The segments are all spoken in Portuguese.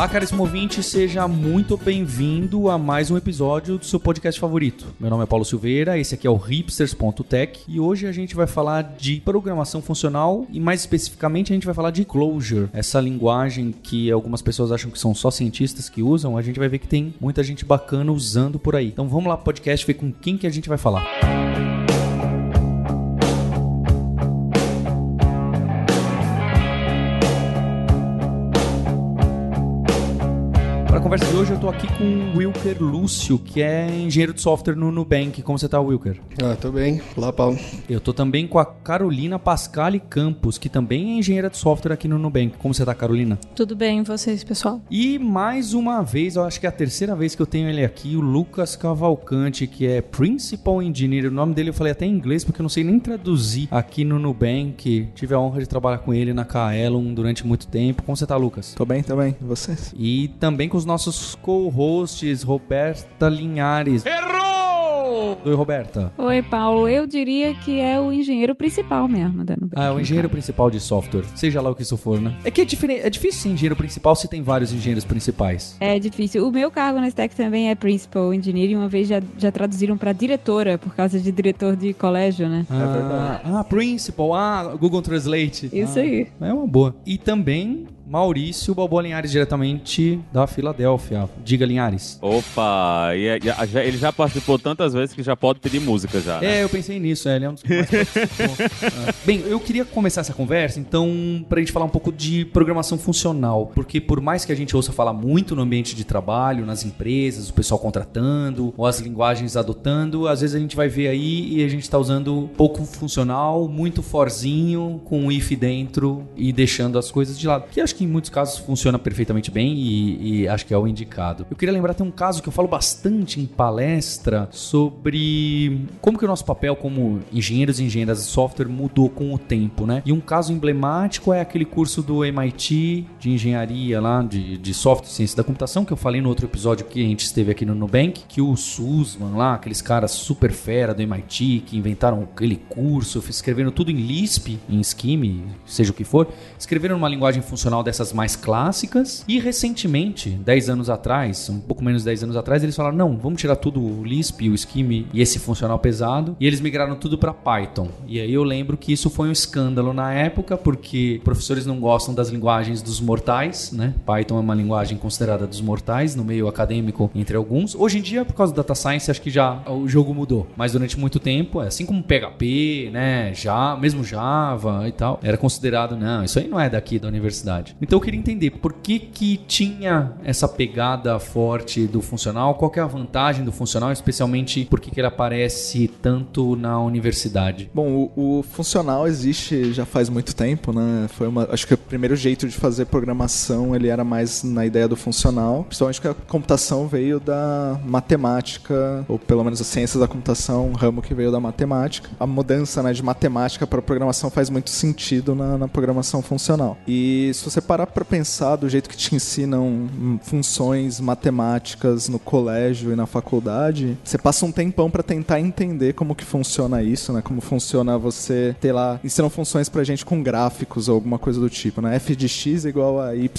Olá, caríssimo ouvinte, seja muito bem-vindo a mais um episódio do seu podcast favorito. Meu nome é Paulo Silveira, esse aqui é o hipsters.tech e hoje a gente vai falar de programação funcional e mais especificamente a gente vai falar de Clojure, essa linguagem que algumas pessoas acham que são só cientistas que usam, a gente vai ver que tem muita gente bacana usando por aí. Então vamos lá pro podcast ver com quem que a gente vai falar. Música a conversa de hoje eu tô aqui com o Wilker Lúcio, que é engenheiro de software no Nubank. Como você tá, Wilker? Ah, tô bem. Olá, Paulo. Eu tô também com a Carolina Pascali Campos, que também é engenheira de software aqui no Nubank. Como você tá, Carolina? Tudo bem, e vocês, pessoal? E mais uma vez, eu acho que é a terceira vez que eu tenho ele aqui, o Lucas Cavalcante, que é Principal Engineer. O nome dele eu falei até em inglês, porque eu não sei nem traduzir aqui no Nubank. Tive a honra de trabalhar com ele na Kaelon durante muito tempo. Como você tá, Lucas? Tô bem também. E vocês? E também com os nossos co-hosts, Roberta Linhares. Errou! Oi, Roberta. Oi, Paulo. Eu diria que é o engenheiro principal mesmo da Nubank. Ah, é o engenheiro principal de software. Seja lá o que isso for, né? É que é, diferente, é difícil ser engenheiro principal se tem vários engenheiros principais. É difícil. O meu cargo na Stack também é Principal Engineer e uma vez já, já traduziram para diretora por causa de diretor de colégio, né? Ah, é verdade. Ah, Principal. Ah, Google Translate. Isso ah, aí. É uma boa. E também Maurício Balboa Linhares, diretamente da Filadélfia. Diga, Linhares. Opa, e, e, já, ele já participou tantas vezes que já pode pedir música já. Né? É, eu pensei nisso, é, ele é um dos que mais ah. Bem, eu queria começar essa conversa, então, pra gente falar um pouco de programação funcional, porque por mais que a gente ouça falar muito no ambiente de trabalho, nas empresas, o pessoal contratando, ou as linguagens adotando, às vezes a gente vai ver aí e a gente está usando pouco funcional, muito forzinho, com if dentro e deixando as coisas de lado. Que acho que que em muitos casos funciona perfeitamente bem e, e, acho que é o indicado. Eu queria lembrar, tem um caso que eu falo bastante em palestra sobre como que o nosso papel como engenheiros e engenheiras de software mudou com o tempo, né? E um caso emblemático é aquele curso do MIT de engenharia lá, de, de software e ciência da computação, que eu falei no outro episódio que a gente esteve aqui no Nubank, que o Sussman lá, aqueles caras super fera do MIT que inventaram aquele curso, escreveram tudo em Lisp, em Scheme, seja o que for, escreveram uma linguagem funcional dessas mais clássicas. E recentemente, 10 anos atrás, um pouco menos de 10 anos atrás, eles falaram: não, vamos tirar tudo o Lisp, o Scheme e esse funcional pesado. E eles migraram tudo para Python. E aí eu lembro que isso foi um escândalo na época, porque professores não gostam das linguagens dos mortais, né? Python é uma linguagem considerada dos mortais no meio acadêmico entre alguns. Hoje em dia, por causa do data science, acho que já o jogo mudou. Mas durante muito tempo, é assim como PHP, né? Já, mesmo Java e tal, era considerado, não, isso aí não é daqui da universidade. Então eu queria entender por que que tinha essa pegada forte do funcional, qual é a vantagem do funcional, especialmente por que ele aparece tanto na universidade. Bom, o, o, funcional existe já faz muito tempo, né? Foi uma, acho que o primeiro jeito de fazer programação ele era mais na ideia do funcional, principalmente que a computação veio da matemática, ou pelo menos a ciência da computação, um ramo que veio da matemática. A mudança né, de matemática para programação faz muito sentido na, na programação funcional. E se você parar para pensar do jeito que te ensinam funções matemáticas no colégio e na faculdade, você passa um tempão para tentar entender como que funciona isso, né? Como funciona você ter lá, ensinam funções pra gente com gráficos ou alguma coisa do tipo, né? f de x igual a y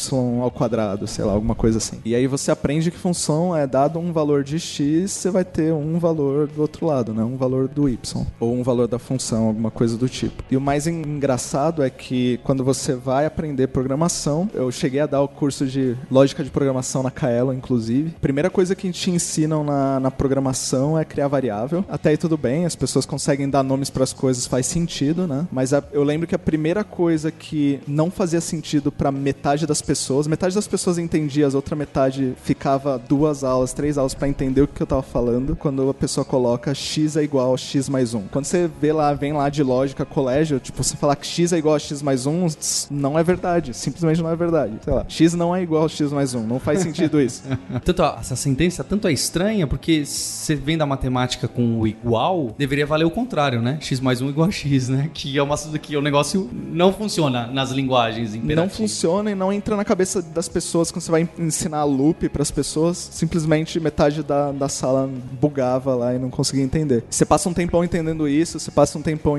ao quadrado, sei lá, alguma coisa assim. E aí você aprende que função é dado um valor de x, você vai ter um valor do outro lado, né? Um valor do y ou um valor da função, alguma coisa do tipo. E o mais engraçado é que quando você vai aprender programação programação. Eu cheguei a dar o curso de lógica de programação na Kaelo, inclusive. Primeira coisa que te ensinam na, na programação é criar variável. Até aí tudo bem, as pessoas conseguem dar nomes para as coisas, faz sentido, né? Mas a, eu lembro que a primeira coisa que não fazia sentido para metade das pessoas, metade das pessoas entendia, as outra metade ficava duas aulas, três aulas para entender o que eu tava falando. Quando a pessoa coloca x é igual a x mais 1. Quando você vê lá, vem lá de lógica colégio, tipo, você falar que x é igual a x mais 1, não é verdade. Simplesmente simplesmente não é verdade. Sei lá, x não é igual a x mais 1. Não faz sentido isso. Tanto a- essa sentença tanto é estranha porque você vem da matemática com o igual, deveria valer o contrário, né? x mais 1 igual a x, né? Que é uma que o negócio não funciona nas linguagens não imperativas. funciona e não entra na cabeça das pessoas quando você vai ensinar loop pras pessoas. Simplesmente metade da, da sala bugava lá e não conseguia entender. Você passa um tempão entendendo isso, você passa um tempão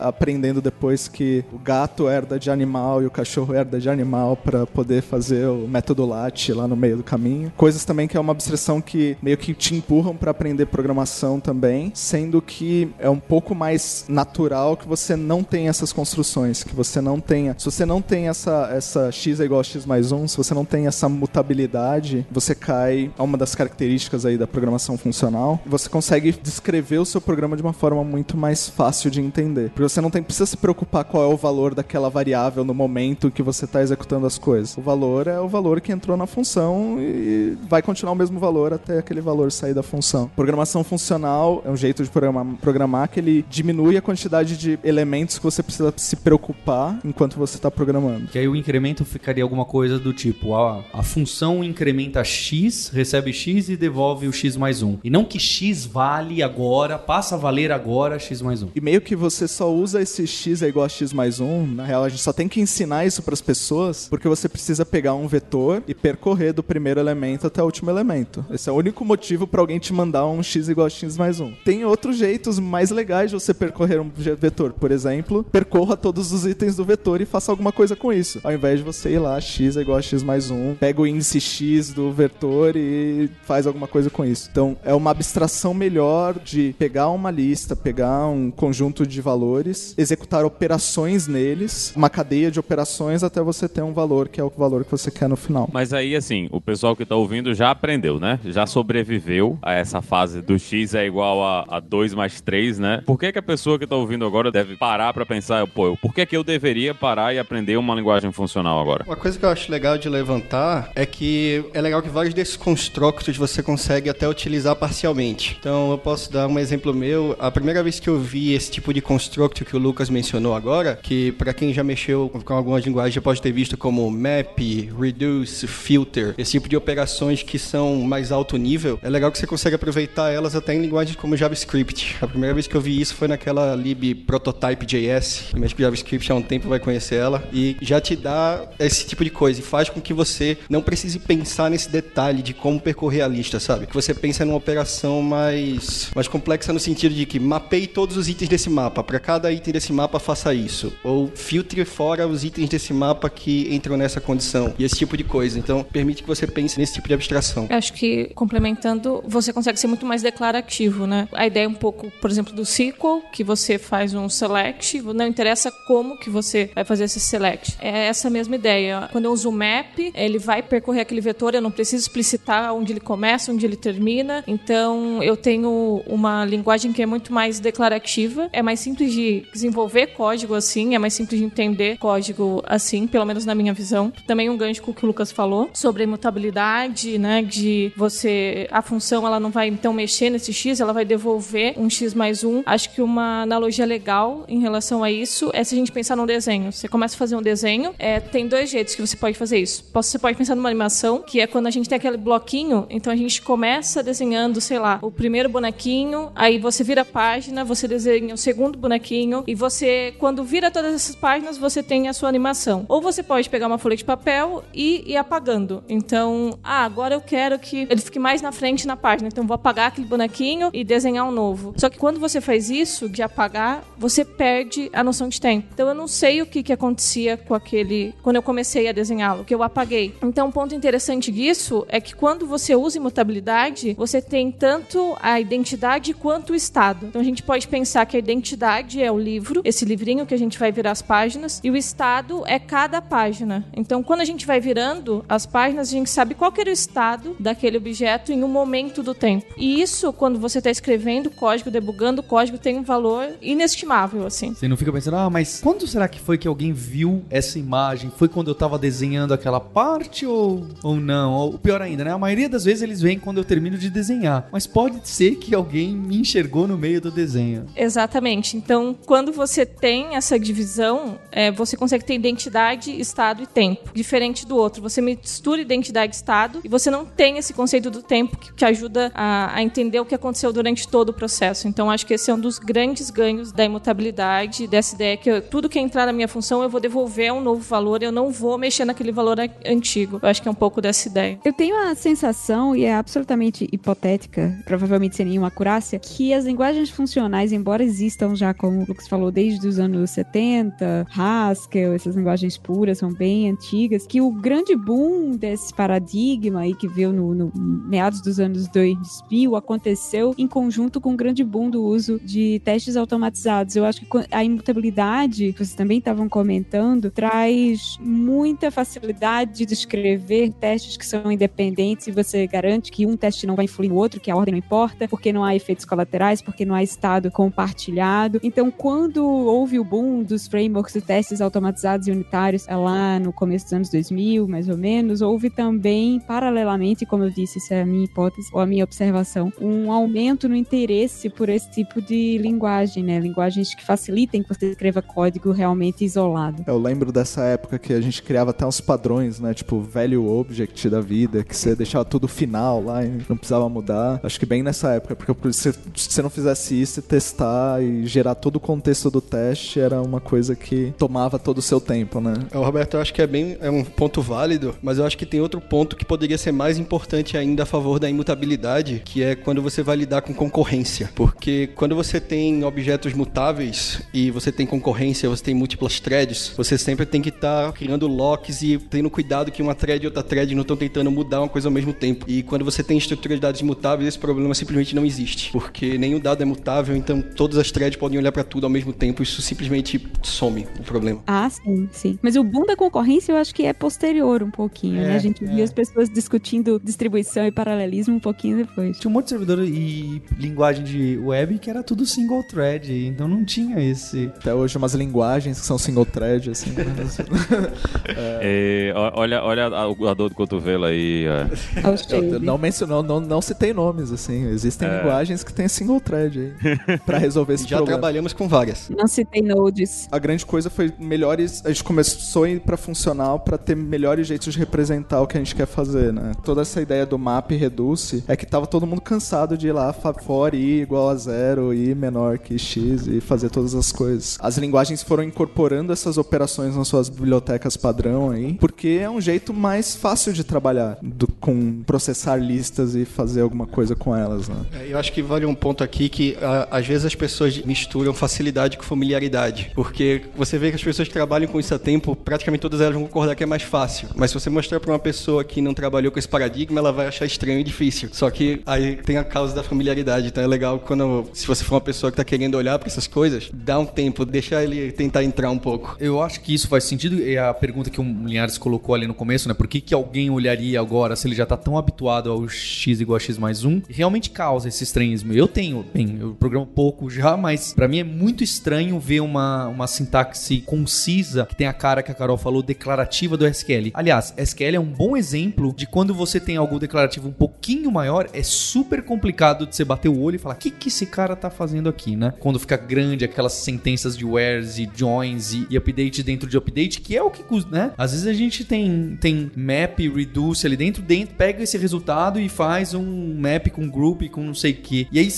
aprendendo depois que o gato herda de animal e o cachorro herda de animal pra poder fazer o método LAT lá no meio do caminho. Coisas também que é uma abstração que meio que te empurram pra aprender programação também, sendo que é um pouco mais natural que você não tenha essas construções, que você não tenha. Se você não tem essa, essa x é igual a x mais 1, se você não tem essa mutabilidade, você cai a uma das características aí da programação funcional, você consegue descrever o seu programa de uma forma muito mais fácil de entender. Porque você não tem, precisa se preocupar qual é o valor daquela variável no momento que você está executando as coisas. O valor é o valor que entrou na função e vai continuar o mesmo valor até aquele valor sair da função. Programação funcional é um jeito de programar, programar que ele diminui a quantidade de elementos que você precisa se preocupar enquanto você está programando. Que aí o incremento ficaria alguma coisa do tipo: a, a função incrementa x, recebe x e devolve o x mais 1. E não que x vale agora, passa a valer agora x mais 1. E meio que você só usa esse x é igual a x mais 1, na real a gente só tem que ensinar isso para as pessoas, porque você precisa pegar um vetor e percorrer do primeiro elemento até o último elemento. Esse é o único motivo para alguém te mandar um x igual a x mais 1. Tem outros jeitos mais legais de você percorrer um vetor. Por exemplo, percorra todos os itens do vetor e faça alguma coisa com isso. Ao invés de você ir lá, x é igual a x mais 1, pega o índice x do vetor e faz alguma coisa com isso. Então, é uma abstração melhor de pegar uma lista, pegar um conjunto de valores, executar operações neles, uma cadeia de operações até você ter um valor que é o valor que você quer no final. Mas aí, assim, o pessoal que tá ouvindo já aprendeu, né? Já sobreviveu a essa fase do x é igual a, a 2 mais 3, né? Por que, que a pessoa que tá ouvindo agora deve parar pra pensar, pô, por que, que eu deveria parar e aprender uma linguagem funcional agora? Uma coisa que eu acho legal de levantar é que é legal que vários desses constructos você consegue até utilizar parcialmente. Então eu posso dar um exemplo meu. A primeira vez que eu vi esse tipo de construct que o Lucas mencionou agora, que para quem já mexeu com algumas linguagens já pode ter visto como map, reduce, filter, esse tipo de operações que são mais alto nível, é legal que você consegue aproveitar elas até em linguagens como JavaScript. A primeira vez que eu vi isso foi naquela lib prototype.js. Quem mexe com JavaScript há um tempo vai conhecer ela e já te dá esse tipo de coisa e faz com que você não precise pensar nesse detalhe de como percorrer a lista, sabe? Que você pensa numa operação mais mais complexa no sentido de que mapeie todos os itens desse mapa, para cada item desse mapa faça isso, ou filtre fora os itens desse mapa que entram nessa condição e esse tipo de coisa. Então, permite que você pense nesse tipo de abstração. Acho que, complementando, você consegue ser muito mais declarativo, né? A ideia é um pouco, por exemplo, do SQL, que você faz um select, não interessa como que você vai fazer esse select. É essa mesma ideia. Quando eu uso o map, ele vai percorrer aquele vetor, eu não preciso explicitar onde ele começa, onde ele termina. Então, eu tenho uma linguagem que é muito mais declarativa, é mais simples de desenvolver código assim, é mais simples de entender código assim, pelo menos na minha visão. Também um gancho com o que o Lucas falou sobre a imutabilidade, né, de você a função ela não vai então mexer nesse x, ela vai devolver um x mais um. Acho que uma analogia legal em relação a isso é se a gente pensar num desenho. Você começa a fazer um desenho, é, tem dois jeitos que você pode fazer isso. Você pode pensar numa animação, que é quando a gente tem aquele bloquinho, então a gente começa desenhando, sei lá, o primeiro bonequinho, aí você vira a página, você desenha o segundo bonequinho, e você, quando vira todas essas páginas, você tem a sua animação. Ou você pode pegar uma folha de papel e ir apagando. Então, ah, agora eu quero que ele fique mais na frente na página, então vou apagar aquele bonequinho e desenhar um novo. Só que quando você faz isso, de apagar, você perde a noção de tempo. Então eu não sei o que, que acontecia com aquele. quando eu comecei a desenhá-lo, que eu apaguei. Então, um ponto interessante disso é que quando você usa imutabilidade, você tem tanto a identidade quanto o estado. Então a gente pode pensar que a identidade é o livro, esse livrinho que a gente vai virar as páginas, e o estado é cada página. Então, quando a gente vai virando as páginas, a gente sabe qual era o estado daquele objeto em um momento do tempo. E isso, quando você está escrevendo código, debugando o código, tem um valor inestimável, assim. Você não fica pensando, ah, mas quando será que foi que alguém viu essa imagem? Foi quando eu tava desenhando aquela parte ou, ou não? Ou pior ainda, né? A maioria das vezes eles vêm quando eu termino de desenhar. Mas pode ser que alguém me enxergou no meio do desenho. Exatamente. Então, quando você tem essa divisão, é, você consegue ter identidade estado e tempo. Diferente do outro. Você mistura identidade e estado e você não tem esse conceito do tempo que, que ajuda a, a, entender o que aconteceu durante todo o processo. Então, acho que esse é um dos grandes ganhos da imutabilidade, dessa ideia que eu, tudo que entrar na minha função eu vou devolver um novo valor, eu não vou mexer naquele valor antigo. Eu acho que é um pouco dessa ideia. Eu tenho a sensação, e é absolutamente hipotética, provavelmente sem nenhuma acurácia, que as linguagens funcionais, embora existam já, como o Lucas falou, desde os anos 70, Haskell, essas linguagens puras são bem antigas, que o grande boom desse paradigma aí que veio no, no meados dos anos 2000 aconteceu em conjunto com o grande boom do uso de testes automatizados. Eu acho que a imutabilidade, que vocês também estavam comentando, traz muita facilidade de descrever testes que são independentes e você garante que um teste não vai influir no outro, que a ordem não importa, porque não há efeitos colaterais, porque não há estado compartilhado. Então, quando houve o boom dos frameworks de testes automatizados e unitários lá no começo dos anos 2000, mais ou menos, houve também, paralelamente, como eu disse, isso é a minha hipótese ou a minha observação, um aumento no interesse por esse tipo de linguagem, né? Linguagens que facilitem que você escreva código realmente isolado. Eu lembro dessa época que a gente criava até uns padrões, né? Tipo, velho object da vida, que você deixava tudo final lá e não precisava mudar. Acho que bem nessa época, porque se você não fizesse isso, testar e gerar todo o contexto do teste era uma coisa que tomava todo o seu tempo, né? É, Roberto, eu acho que é bem é um ponto válido, mas eu acho que tem outro ponto que poderia ser mais importante ainda a favor da imutabilidade, que é quando você vai lidar com concorrência. Porque quando você tem objetos mutáveis e você tem concorrência, você tem múltiplas threads, você sempre tem que estar tá criando locks e tendo cuidado que uma thread e outra thread não estão tentando mudar uma coisa ao mesmo tempo. E quando você tem estrutura de dados imutáveis, esse problema simplesmente não existe. Porque nenhum dado é mutável, então todas as threads podem olhar para tudo ao mesmo tempo. Isso simplesmente some o problema. Ah, sim, sim. Mas o boom da concorrência eu acho que é posterior um pouquinho, é, né? A gente é. viu as pessoas discutindo distribuição e paralelismo um pouquinho depois. Tinha um monte de servidor e linguagem de web que era tudo single thread, então não tinha esse. Até hoje umas linguagens que são single thread, assim. Né? é. É, olha, olha a, dor do cotovelo aí. É. não mencionou, não, não citei nomes, assim. Existem é. linguagens que tem single thread aí pra resolver esse Já problema. Já trabalhamos com várias. Não citei nodes. A grande coisa foi melhores. A gente começou a ir pra funcional para ter melhores jeitos de representar o que a gente quer fazer, né? Toda essa ideia do map reduce é que tava todo mundo cansado de ir lá for i igual a zero, i menor que x e fazer todas as coisas. As linguagens foram incorporando essas operações nas suas bibliotecas padrão aí, porque é um jeito mais fácil de trabalhar do, com processar listas e fazer alguma coisa com elas, né? É, eu acho que vale um ponto aqui que a, às vezes as pessoas misturam facilidade com familiaridade, porque você vê que as pessoas que trabalham com isso há tempo, praticamente todas elas vão concordar que é mais fácil. Mas se você mostrar para uma pessoa que não trabalhou com esse paradigma, ela vai achar estranho e difícil. Só que aí tem a causa da familiaridade, então é legal quando, se você for uma pessoa que está querendo olhar para essas coisas, dá um tempo, deixa ele tentar entrar um pouco. Eu acho que isso faz sentido e a pergunta que o Linhares colocou ali no começo, né? Por que, que alguém olharia agora se ele já está tão habituado ao x igual a x mais 1? Realmente causa esse estranhismo. Eu tenho, bem, eu programo pouco já, mas para mim é muito estranho ver uma, uma sintaxe concisa que tem a cara que a Carol falou, declarativa do SQL. Aliás, SQL é um bom exemplo de quando você tem algo declarativo um pouquinho maior, é super complicado de você bater o olho e falar: o que, que esse cara tá fazendo aqui, né? Quando fica grande aquelas sentenças de wheres e joins e, e update dentro de update, que é o que, né? Às vezes a gente tem, tem map, reduce ali dentro, dentro, pega esse resultado e faz um map com group, com não sei o que. E aí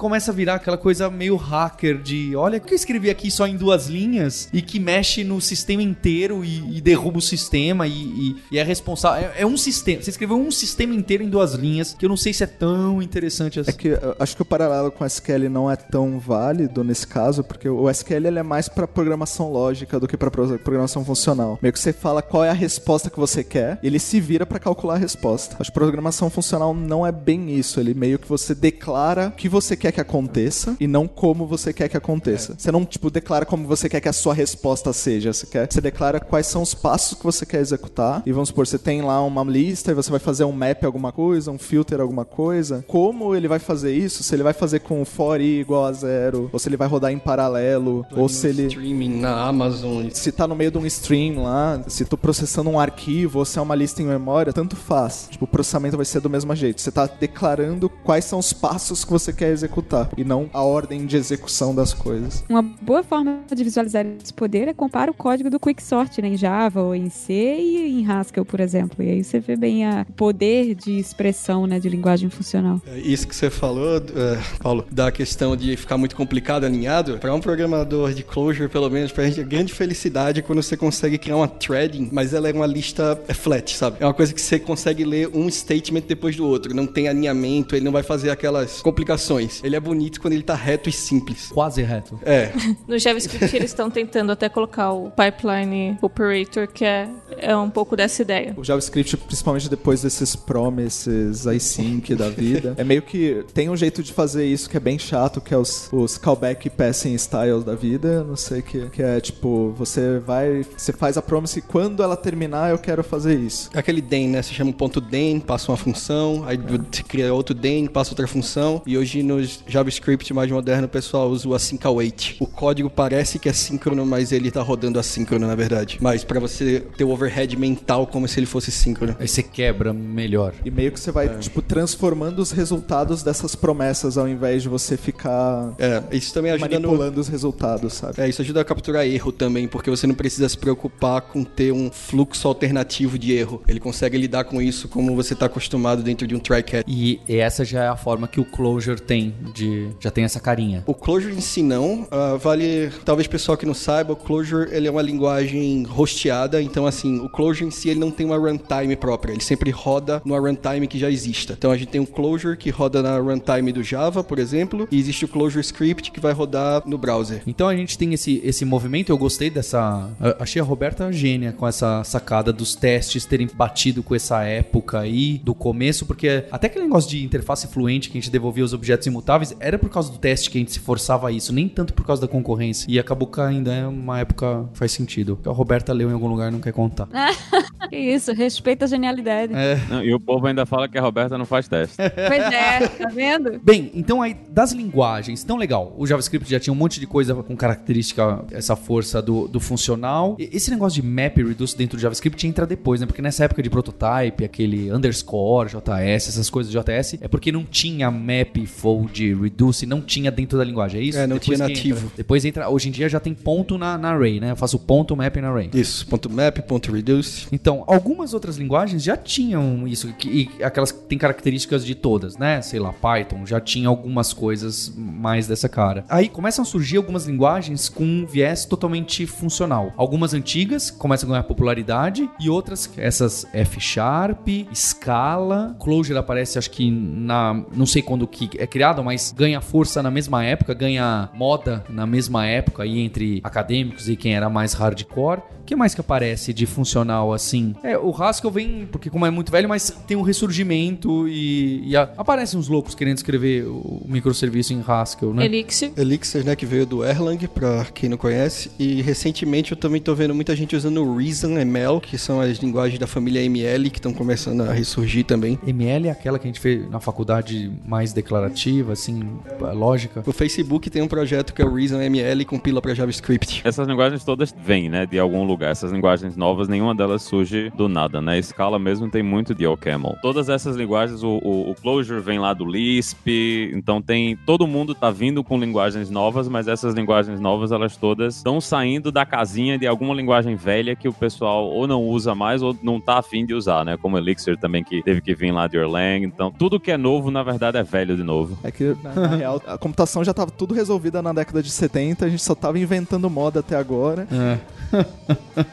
começa a virar aquela coisa meio hacker de olha que eu escrevi aqui só em duas linhas e que mexe no sistema inteiro e, e derruba o sistema e, e, e é responsável. É, é, um sistema. Você escreveu um sistema inteiro em duas linhas que eu não sei se é tão interessante assim. É que acho que o paralelo com o SQL não é tão válido nesse caso, porque o SQL ele é mais para programação lógica do que para programação funcional. Meio que você fala qual é a resposta que você quer, ele se vira para calcular a resposta. Acho que programação funcional não é bem isso. Ele meio que você declara o que você quer quer que aconteça e não como você quer que aconteça. É. Você não, tipo, declara como você quer que a sua resposta seja. Você, quer, você declara quais são os passos que você quer executar. E vamos supor, você tem lá uma lista e você vai fazer um map alguma coisa, um filter alguma coisa. Como ele vai fazer isso? Se ele vai fazer com for i igual a zero, ou se ele vai rodar em paralelo, ou se ele... Streaming na Amazon. Se tá no meio de um stream lá, se tô processando um arquivo, ou se é uma lista em memória, tanto faz. Tipo, o processamento vai ser do mesmo jeito. Você tá declarando quais são os passos que você quer executar executar e não a ordem de execução das coisas. Uma boa forma de visualizar esse poder é comparar o código do Quicksort né? Em Java ou em C e em Haskell, por exemplo. E aí você vê bem a- o poder de expressão, né? De linguagem funcional. É, Isso que você falou, é, Paulo, da questão de ficar muito complicado alinhado, para um programador de Clojure, pelo menos, pra gente, é grande felicidade quando você consegue criar uma threading, mas ela é uma lista é flat, sabe? É uma coisa que você consegue ler um statement depois do outro, não tem alinhamento, ele não vai fazer aquelas complicações. Ele é bonito quando ele tá reto e simples. Quase reto. É, No JavaScript eles estão tentando até colocar o pipeline operator, que é, é um pouco dessa ideia. O JavaScript, principalmente depois desses promises, async da vida, é meio que tem um jeito de fazer isso que é bem chato, que é os, os callback passing styles da vida. Não sei que, que é tipo, você vai, você faz a promise e quando ela terminar eu quero fazer isso. É aquele den, né? Você chama um ponto den, passa uma função, aí você cria outro den, passa outra função. E hoje no JavaScript mais moderno o pessoal usa o async await. O código parece que é síncrono, mas ele tá rodando assíncrono na verdade. Mas pra você ter o overhead mental como se ele fosse síncrono. Aí você quebra melhor. E meio que você vai, tipo, transformando os resultados dessas promessas ao invés de você ficar É, isso também ajuda no, manipulando os resultados, sabe? É, isso ajuda a capturar erro também, porque você não precisa se preocupar com ter um fluxo alternativo de erro. Ele consegue lidar com isso como você está acostumado dentro de um try-catch. E essa já é a forma que o Clojure tem de já tem essa carinha. O Clojure em si não, ah, vale, talvez pessoal que não saiba, o Clojure ele é uma linguagem hosteada, então assim, o Clojure em si ele não tem uma runtime própria, ele sempre roda numa runtime que já exista. Então a gente tem um Clojure que roda na runtime do Java, por exemplo, e existe o Clojure Script que vai rodar no browser. Então a gente tem esse, esse movimento, eu gostei dessa. eu Achei a Roberta gênia com essa sacada dos testes terem batido com essa época aí do começo, porque até aquele negócio de interface fluente que a gente devolvia os objetos imutáveis era por causa do teste que a gente se forçava a isso, nem tanto por causa da concorrência. E acabou caindo, é uma época faz sentido. A Roberta leu em algum lugar e não quer contar. Que isso, respeita a genialidade. Não, e o povo ainda fala que a Roberta não faz teste. Pois é, tá vendo? Bem, então aí das linguagens, tão legal. O JavaScript já tinha um monte de coisa com característica, essa força do, do funcional. E Esse negócio de map e reduce dentro do JavaScript entra depois, né? Porque nessa época de prototype, aquele underscore, JS, essas coisas de JS, é porque não tinha map, fold, reduce, não tinha dentro da linguagem, é isso? É, não Depois tinha nativo. entra. Depois entra, hoje em dia já tem ponto na, na array, né? Eu faço ponto, map na array. Isso, ponto .map, ponto .reduce. Então, algumas outras linguagens já tinham isso, que, e aquelas que têm características de todas, né? Sei lá, Python já tinha algumas coisas mais dessa cara. Aí começam a surgir algumas linguagens com um viés totalmente funcional. Algumas antigas começam a ganhar popularidade e outras, essas F Sharp, Scala, Clojure aparece acho que na, não sei quando que é criado, mas ganha força na mesma época, ganha moda na mesma época aí entre acadêmicos e quem era mais hardcore. O que mais que aparece de funcional assim? É, o Haskell vem, porque como é muito velho, mas tem um ressurgimento e, e a- aparecem uns loucos querendo escrever o microserviço em Haskell, né? Elixir. Elixir, né, que veio do Erlang, pra quem não conhece. E recentemente eu também tô vendo muita gente usando o Reason ML, que são as linguagens da família ML, que estão começando a ressurgir também. ML é aquela que a gente fez na faculdade mais declarativa, assim, lógica. O Facebook tem um projeto que é o Reason ML e compila para JavaScript. Essas linguagens todas vêm, né, de algum lugar. Essas linguagens novas, nenhuma delas surge do nada, né? Scala mesmo tem muito de OCaml. Todas essas linguagens, o, o, o Clojure vem lá do Lisp, então tem... Todo mundo tá vindo com linguagens novas, mas essas linguagens novas, elas todas estão saindo da casinha de alguma linguagem velha que o pessoal ou não usa mais ou não tá afim de usar, né? Como Elixir também, que teve que vir lá de Erlang. Então, tudo que é novo, na verdade, é velho de novo. É que, na, na real, a computação já tava tudo resolvida na década de 70, a gente só tava inventando moda até agora.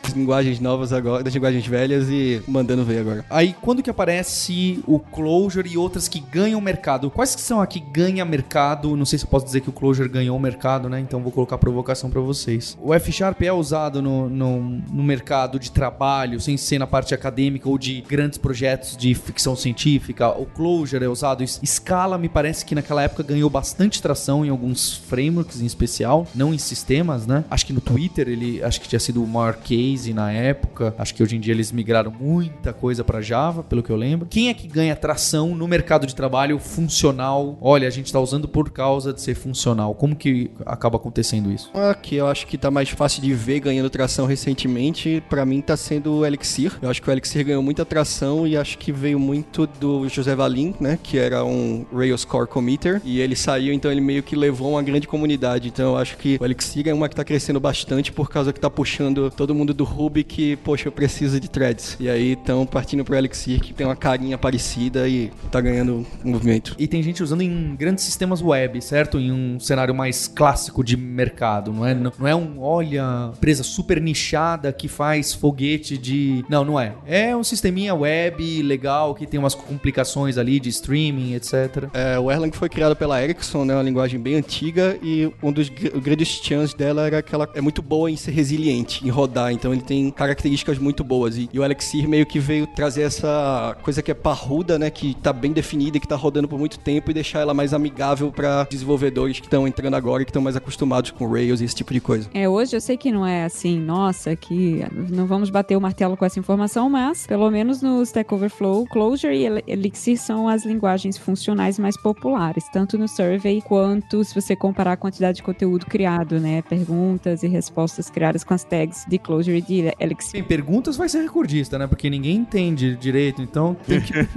As linguagens novas agora, das linguagens velhas e mandando ver agora. Aí, quando que aparece o Clojure e outras que ganham mercado? Quais que são a que ganha mercado? Não sei se eu posso dizer que o Clojure ganhou o mercado, né? Então vou colocar a provocação pra vocês. O F Sharp é usado no, no, no mercado de trabalho, sem ser na parte acadêmica ou de grandes projetos de ficção científica. O Clojure é usado. Scala me parece que naquela época ganhou bastante tração em alguns frameworks em especial, não em sistemas, né? Acho que no Twitter ele acho que tinha sido o maior case na época. Acho que hoje em dia eles migraram muita coisa para Java, pelo que eu lembro. Quem é que ganha tração no mercado de trabalho funcional? Olha, a gente está usando por causa de ser funcional. Como que acaba acontecendo isso? Aqui eu acho que tá mais fácil de ver ganhando tração recentemente, para mim tá sendo o Elixir. Eu acho que o Elixir ganhou muita tração e acho que veio muito do José Valim, né, que era um Rails Core committer, e ele saiu, então ele meio que levou uma grande comunidade. Então eu acho que o Elixir é uma que tá crescendo bastante por causa que tá puxando todo mundo do Ruby que, poxa, eu preciso de threads. E aí estão partindo pro Elixir, que tem uma carinha parecida e tá ganhando movimento. E tem gente usando em grandes sistemas web, certo? Em um cenário mais clássico de mercado, não é? Não é um, olha, empresa super nichada que faz foguete de. Não, não é. É um sisteminha web legal que tem umas complicações ali de streaming, etc. É, o Erlang foi criado pela Ericsson, né? Uma linguagem bem antiga e um dos gr- grandes chans dela era que ela é muito boa em ser resiliente, em rodar. Então ele tem características muito boas. E, e o Elixir meio que veio trazer essa coisa que é parruda, né? Que tá bem definida e que tá rodando por muito tempo e deixar ela mais amigável para desenvolvedores que estão entrando agora e que estão mais acostumados com Rails e esse tipo de coisa. É, hoje eu sei que não é assim, nossa, que não vamos bater o martelo com essa informação, mas pelo menos no Stack Overflow, Clojure e El- Elixir são as linguagens funcionais mais populares, tanto no survey quanto se você comparar a quantidade de conteúdo criado, né? Perguntas e respostas criadas com as tags de Clojure e de Elixir. Tem perguntas, vai ser recordista, né? Porque ninguém entende direito, então tem que.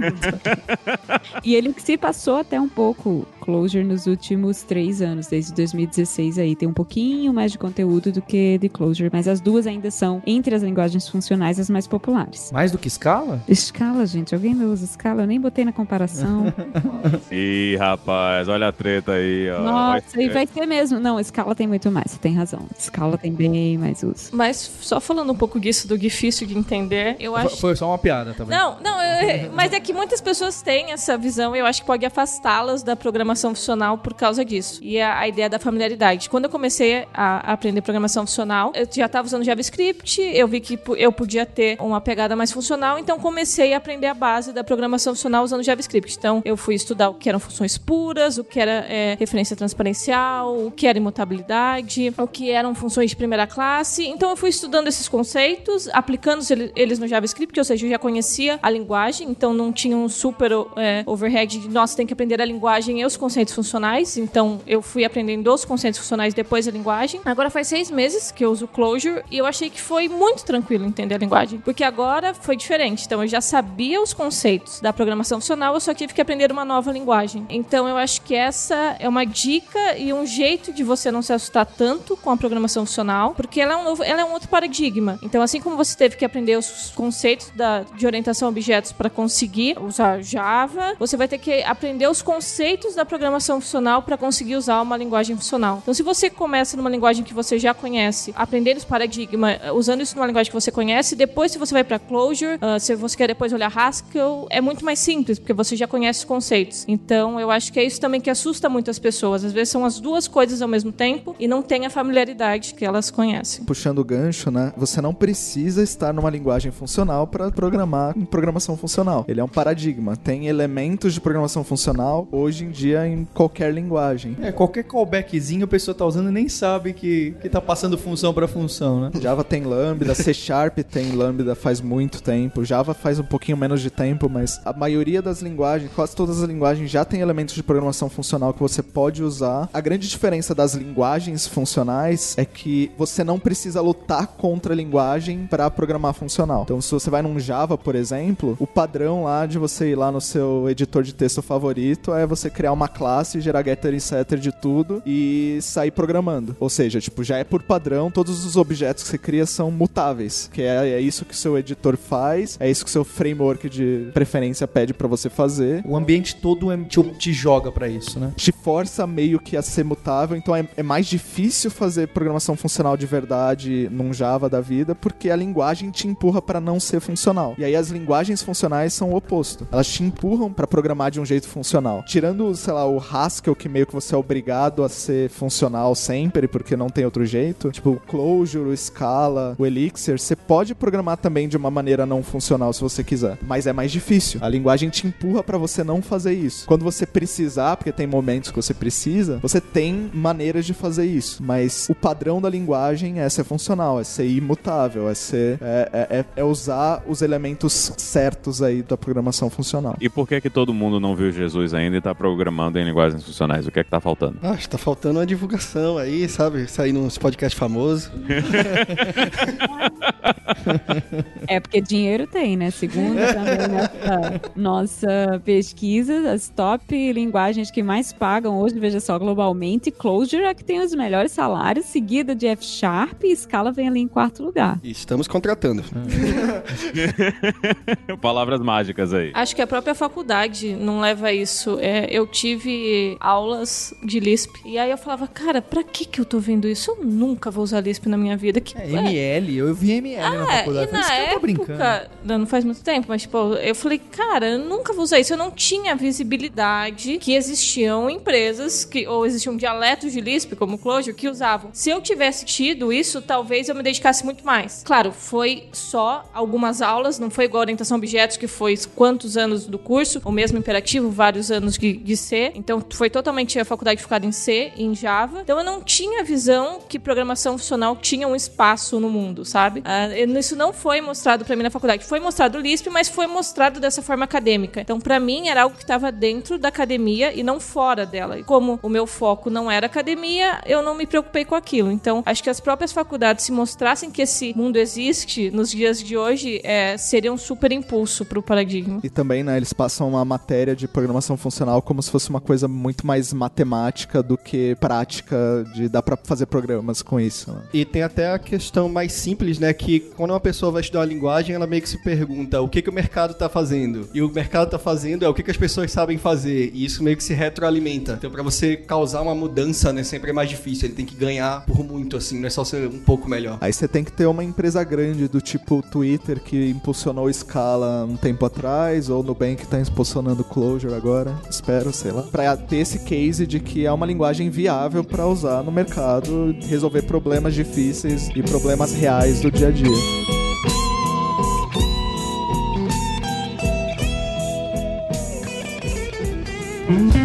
E Elixir passou até um pouco Clojure nos últimos três anos, desde 2016 aí. Tem um pouquinho mais de conteúdo do que de Clojure, mas as duas ainda são, entre as linguagens funcionais, as mais populares. Mais do que escala? Scala, gente, alguém não usa Scala? Eu nem botei na comparação. Ih, rapaz, olha a treta aí, ó. Nossa, e vai ser mesmo. Não, Scala tem muito mais, você tem razão. Scala tem bem mais uso. Mas só falando um pouco disso, do difícil de entender, eu Foi- acho. Foi só uma piada, tá vendo? Não, não, eu- mas é que muitas pessoas têm essa visão e eu acho que pode afastá-las da programação funcional por causa disso. E a, a ideia da familiaridade. Quando eu comecei a, a aprender programação funcional, eu já estava usando JavaScript, eu vi que eu podia ter uma pegada mais funcional, então comecei a aprender a base da programação funcional usando JavaScript. Então eu fui estudar o que eram funções puras, o que era é, referência transparencial, o que era imutabilidade, o que eram funções de primeira classe. Então eu fui estudando esses conceitos, aplicando ele- eles no JavaScript, ou seja, eu já conhecia a linguagem, então não tinha um super é, overhead de nossa, tem que aprender a linguagem e os conceitos funcionais. Então eu fui aprendendo os conceitos funcionais depois da linguagem. Agora faz seis meses que eu uso Clojure e eu achei que foi muito tranquilo entender a linguagem, porque agora foi diferente. Então eu já sabia os conceitos da programação funcional, eu só tive que aprender uma nova linguagem. Então eu acho que essa é uma dica e um jeito de você não se assustar tanto com a programação funcional, porque ela é um novo, ela é um outro paradigma. Então assim como você teve que aprender os conceitos da, de orientação a objetos para conseguir usar Java, você vai ter que aprender os conceitos da programação funcional para conseguir usar uma linguagem funcional. Então se você começa numa linguagem que você já conhece, aprendendo esse paradigma, eh, usando isso numa linguagem que você conhece, depois se você vai para Clojure, ah, se você quer depois olhar Haskell, é muito mais simples, porque você já conhece os conceitos. Então eu acho que é isso também que assusta muitas pessoas. Às vezes são as duas coisas ao mesmo tempo e não tem a familiaridade que elas conhecem. Puxando o gancho, né? Você não precisa estar numa linguagem funcional para programar em programação funcional. Ele é um paradigma. Tem elementos de programação funcional hoje em dia em qualquer linguagem. É, qualquer callbackzinho a pessoa tá usando e nem sabe que, que tá passando função pra função, né? Java tem Lambda, C Sharp tem Lambda faz muito tempo, Java faz um pouquinho menos de tempo, mas a maioria das linguagens, quase todas as linguagens já tem elementos de programação funcional que você pode usar. A grande diferença das linguagens funcionais é que você não precisa lutar contra a linguagem para programar funcional. Então, se você vai num Java, por exemplo, o padrão lá de você ir lá no seu editor de texto favorito é você criar uma classe, gerar getter e setter de tudo e sair programando. Ou seja, tipo, já é por padrão, todos os objetos que você cria são mutáveis, que é, é isso que o seu editor faz, é isso que o seu framework de preferência pede para você fazer. O ambiente todo é- te, te joga pra isso, né? Te força meio que a ser mutável, então é, é mais difícil fazer programação funcional de verdade num Java da vida, porque a linguagem te empurra para não ser funcional. E aí as linguagens funcionais são o oposto. Elas te empurram para programar de um jeito funcional. Tirando, sei lá, o Haskell, que meio que você é obrigado a ser funcional sempre, porque não tem outro jeito. Tipo, o Clojure, o Scala, o Elixir, você pode programar também de uma maneira não funcional se você quiser. Mas é mais difícil. A linguagem te empurra para você não fazer isso. Quando você precisar, porque tem momentos que você precisa, você tem maneiras de fazer isso. Mas o padrão da linguagem é ser funcional, é ser imutável, é ser. É, é, é- é usar os elementos certos aí da programação funcional. E por que que todo mundo não viu Jesus ainda e tá programando em linguagens funcionais? O que é que tá faltando? Ah, tá faltando uma divulgação aí, sabe? Sair nos podcasts famosos. É porque dinheiro tem, né? Segundo também nessa nossa pesquisa, as top linguagens que mais pagam hoje, veja só, globalmente, Clojure é que tem os melhores salários, seguida de F Sharp e Scala vem ali em quarto lugar. Estamos contratando. Palavras mágicas aí. Acho que a própria faculdade não leva a isso. É, eu tive aulas de Lisp e aí eu falava, cara, pra que que eu tô vendo isso? Eu nunca vou usar Lisp na minha vida. Que, É, ML, eu vi ML na É, faculdade. e na "Esse cara tá brincando. época, não, não faz muito tempo, mas tipo, eu falei, cara, eu nunca vou usar isso. Eu não tinha visibilidade que existiam empresas que ou existiam dialetos de Lisp, como Clojure, que usavam. Se eu tivesse tido isso, talvez eu me dedicasse muito mais. Claro, foi só algumas aulas, não foi igual a orientação a objetos que foi quantos anos do curso, o mesmo imperativo, vários anos de, de C. Então foi totalmente a faculdade focada em C, em Java. Então eu não tinha visão que programação funcional tinha um espaço no mundo, sabe? Eu- isso não foi mostrado pra mim na faculdade. Foi mostrado Lisp, mas foi mostrado dessa forma acadêmica. Então pra mim era algo que estava dentro da academia e não fora dela. E como o meu foco não era academia, eu não me preocupei com aquilo. Então acho que as próprias faculdades se mostrassem que esse mundo existe nos dias de hoje, é, seria um super impulso pro paradigma. E também, né, eles passam uma matéria de programação funcional como se fosse uma coisa muito mais matemática do que prática de dar pra fazer programas com isso. Né? E tem até a questão mais simples, né? Que quando uma pessoa vai estudar uma linguagem, ela meio que se pergunta o que, que o mercado tá fazendo. E o mercado tá fazendo é o que, que as pessoas sabem fazer. E isso meio que se retroalimenta. Então, pra você causar uma mudança, né? Sempre é mais difícil. Ele tem que ganhar por muito, assim. Não é só ser um pouco melhor. Aí você tem que ter uma empresa grande do tipo Twitter que impulsionou Scala um tempo atrás, ou Nubank tá impulsionando Clojure agora, espero, sei lá. Pra ter esse case de que é uma linguagem viável pra usar no mercado, resolver problemas difíceis e problemas reais do dia a dia. O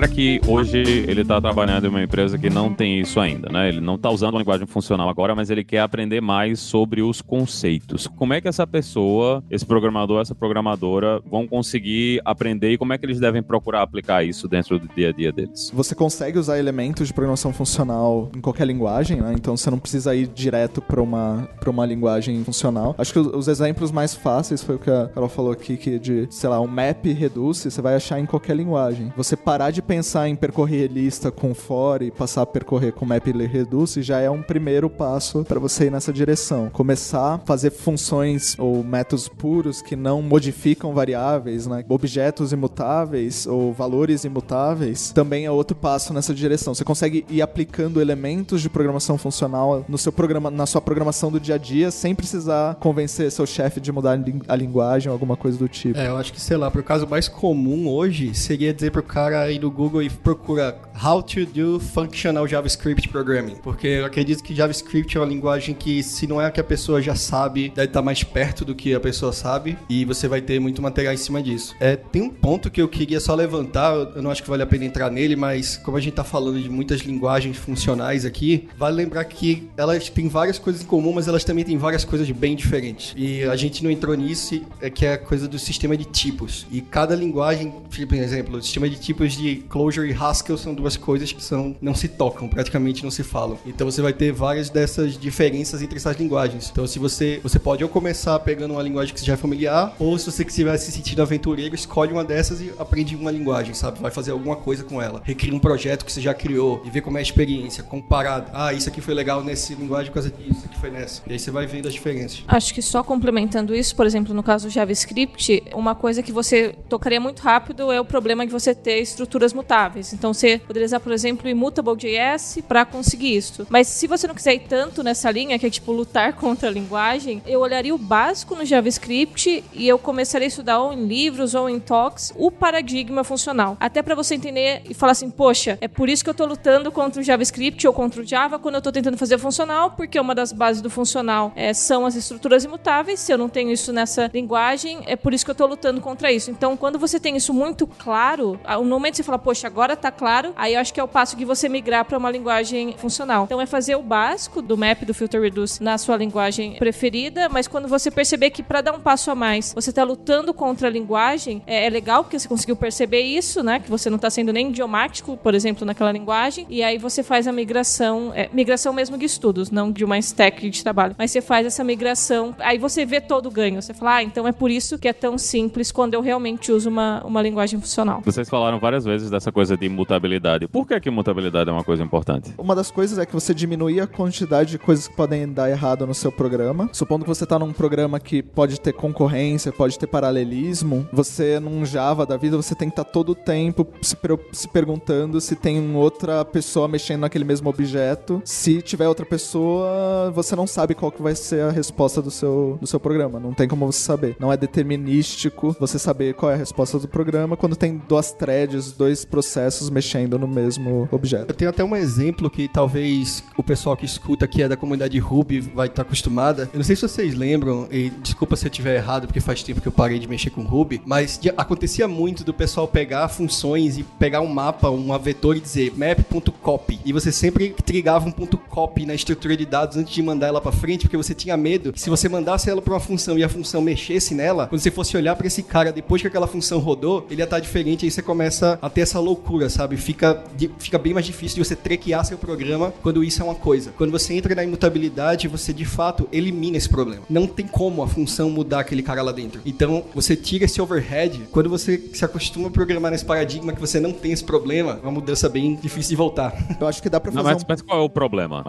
cara que hoje ele tá trabalhando em uma empresa que não tem isso ainda, né? Ele não tá usando uma linguagem funcional agora, mas ele quer aprender mais sobre os conceitos. Como é que essa pessoa, esse programador, essa programadora vão conseguir aprender e como é que eles devem procurar aplicar isso dentro do dia a dia deles? Você consegue usar elementos de programação funcional em qualquer linguagem, né? Então você não precisa ir direto para uma, pra uma linguagem funcional. Acho que os, os exemplos mais fáceis foi o que a Carol falou aqui, que de, sei lá, um map reduce, você vai achar em qualquer linguagem. Você parar de pensar em percorrer lista com for e passar a percorrer com map reduce já é um primeiro passo para você ir nessa direção. Começar a fazer funções ou métodos puros que não modificam variáveis, né? Objetos imutáveis ou valores imutáveis também é outro passo nessa direção. Você consegue ir aplicando elementos de programação funcional no seu programa, na sua programação do dia a dia sem precisar convencer seu chefe de mudar a lin- a linguagem ou alguma coisa do tipo. É, eu acho que, sei lá, pro caso mais comum hoje seria dizer pro cara ir no Google e procura How to do Functional JavaScript Programming. Porque eu acredito que JavaScript é uma linguagem que, se não é a que a pessoa já sabe, deve estar mais perto do que a pessoa sabe. E você vai ter muito material em cima disso. É, tem um ponto que eu queria só levantar, eu não acho que vale a pena entrar nele, mas como a gente tá falando de muitas linguagens funcionais aqui, vale lembrar que elas têm várias coisas em comum, mas elas também têm várias coisas bem diferentes. E a gente não entrou nisso, é que é a coisa do sistema de tipos. E cada linguagem, tipo, por exemplo, o sistema de tipos de Clojure e Haskell são duas coisas que são não se tocam, praticamente não se falam. Então você vai ter várias dessas diferenças entre essas linguagens. Então se você você pode ou começar pegando uma linguagem que já é familiar, ou se você estiver se sentindo aventureiro, escolhe uma dessas e aprende uma linguagem, sabe? Vai fazer alguma coisa com ela. Recria um projeto que você já criou e vê como é a experiência, comparado. Ah, isso aqui foi legal nesse linguagem por causa disso, isso aqui foi nessa. E aí você vai vendo as diferenças. Acho que só complementando isso, por exemplo, no caso do JavaScript, uma coisa que você tocaria muito rápido é o problema de você ter estruturas mutáveis. Então você poderia usar, por exemplo, Immutable.js para conseguir isso. Mas se você não quiser ir tanto nessa linha, que é tipo lutar contra a linguagem, eu olharia o básico no JavaScript e eu começaria a estudar ou em livros ou em talks o paradigma funcional. Até para você entender e falar assim, poxa, é por isso que eu tô lutando contra o JavaScript ou contra o Java quando eu tô tentando fazer funcional, porque uma das bases do funcional é, são as estruturas imutáveis. Se eu não tenho isso nessa linguagem, é por isso que eu tô lutando contra isso. Então, quando você tem isso muito claro, no momento que você fala, poxa, agora tá claro, aí eu acho que é o passo de você migrar para uma linguagem funcional. Então, é fazer o básico do map do filter reduce na sua linguagem preferida, mas quando você perceber que para dar um passo a mais, você tá lutando contra a linguagem, é, é legal porque você conseguiu perceber isso, né? Que você não tá sendo nem idiomático, por exemplo, naquela linguagem, e aí você faz a migração, é, migração mesmo de estudos, não de uma stack de trabalho, mas você faz essa migração, aí você vê todo o ganho. Você fala, ah, então é por isso que é tão simples quando eu realmente uso uma, uma linguagem funcional. Vocês falaram várias vezes dessa coisa de imutabilidade. Por que, que imutabilidade é uma coisa importante? Uma das coisas é que você diminui a quantidade de coisas que podem dar errado no seu programa. Supondo que você está num programa que pode ter concorrência, pode ter paralelismo, você num Java da vida, você tem que estar tá todo o tempo se, se perguntando se tem outra pessoa mexendo naquele mesmo objeto. Se tiver outra pessoa, você não sabe qual que vai ser a resposta do seu, do seu programa. Não tem como você saber. Não é determinístico você saber qual é a resposta do programa quando tem duas threads, dois processos mexendo no mesmo objeto. Eu tenho até um exemplo que talvez o pessoal que escuta que é da comunidade Ruby vai estar acostumada. Eu não sei se vocês lembram, e desculpa se eu estiver errado, porque faz tempo que eu parei de mexer com Ruby, mas acontecia muito do pessoal pegar funções e pegar um mapa, um vetor e dizer map.copy. E você sempre trigava um ponto .copy na estrutura de dados antes de mandar ela para frente, porque você tinha medo que se você mandasse ela para uma função e a função mexesse nela, quando você fosse olhar para esse cara depois que aquela função rodou, ele ia estar diferente, aí você começa a ter loucura, sabe? Fica, fica bem mais difícil de você trequear seu programa quando isso é uma coisa. Quando você entra na imutabilidade, você de fato elimina esse problema. Não tem como a função mudar aquele cara lá dentro. Então, você tira esse overhead, quando você se acostuma a programar nesse paradigma que você não tem esse problema, é uma mudança bem difícil de voltar. Eu acho que dá pra fazer não, mas, um... mas qual é o problema?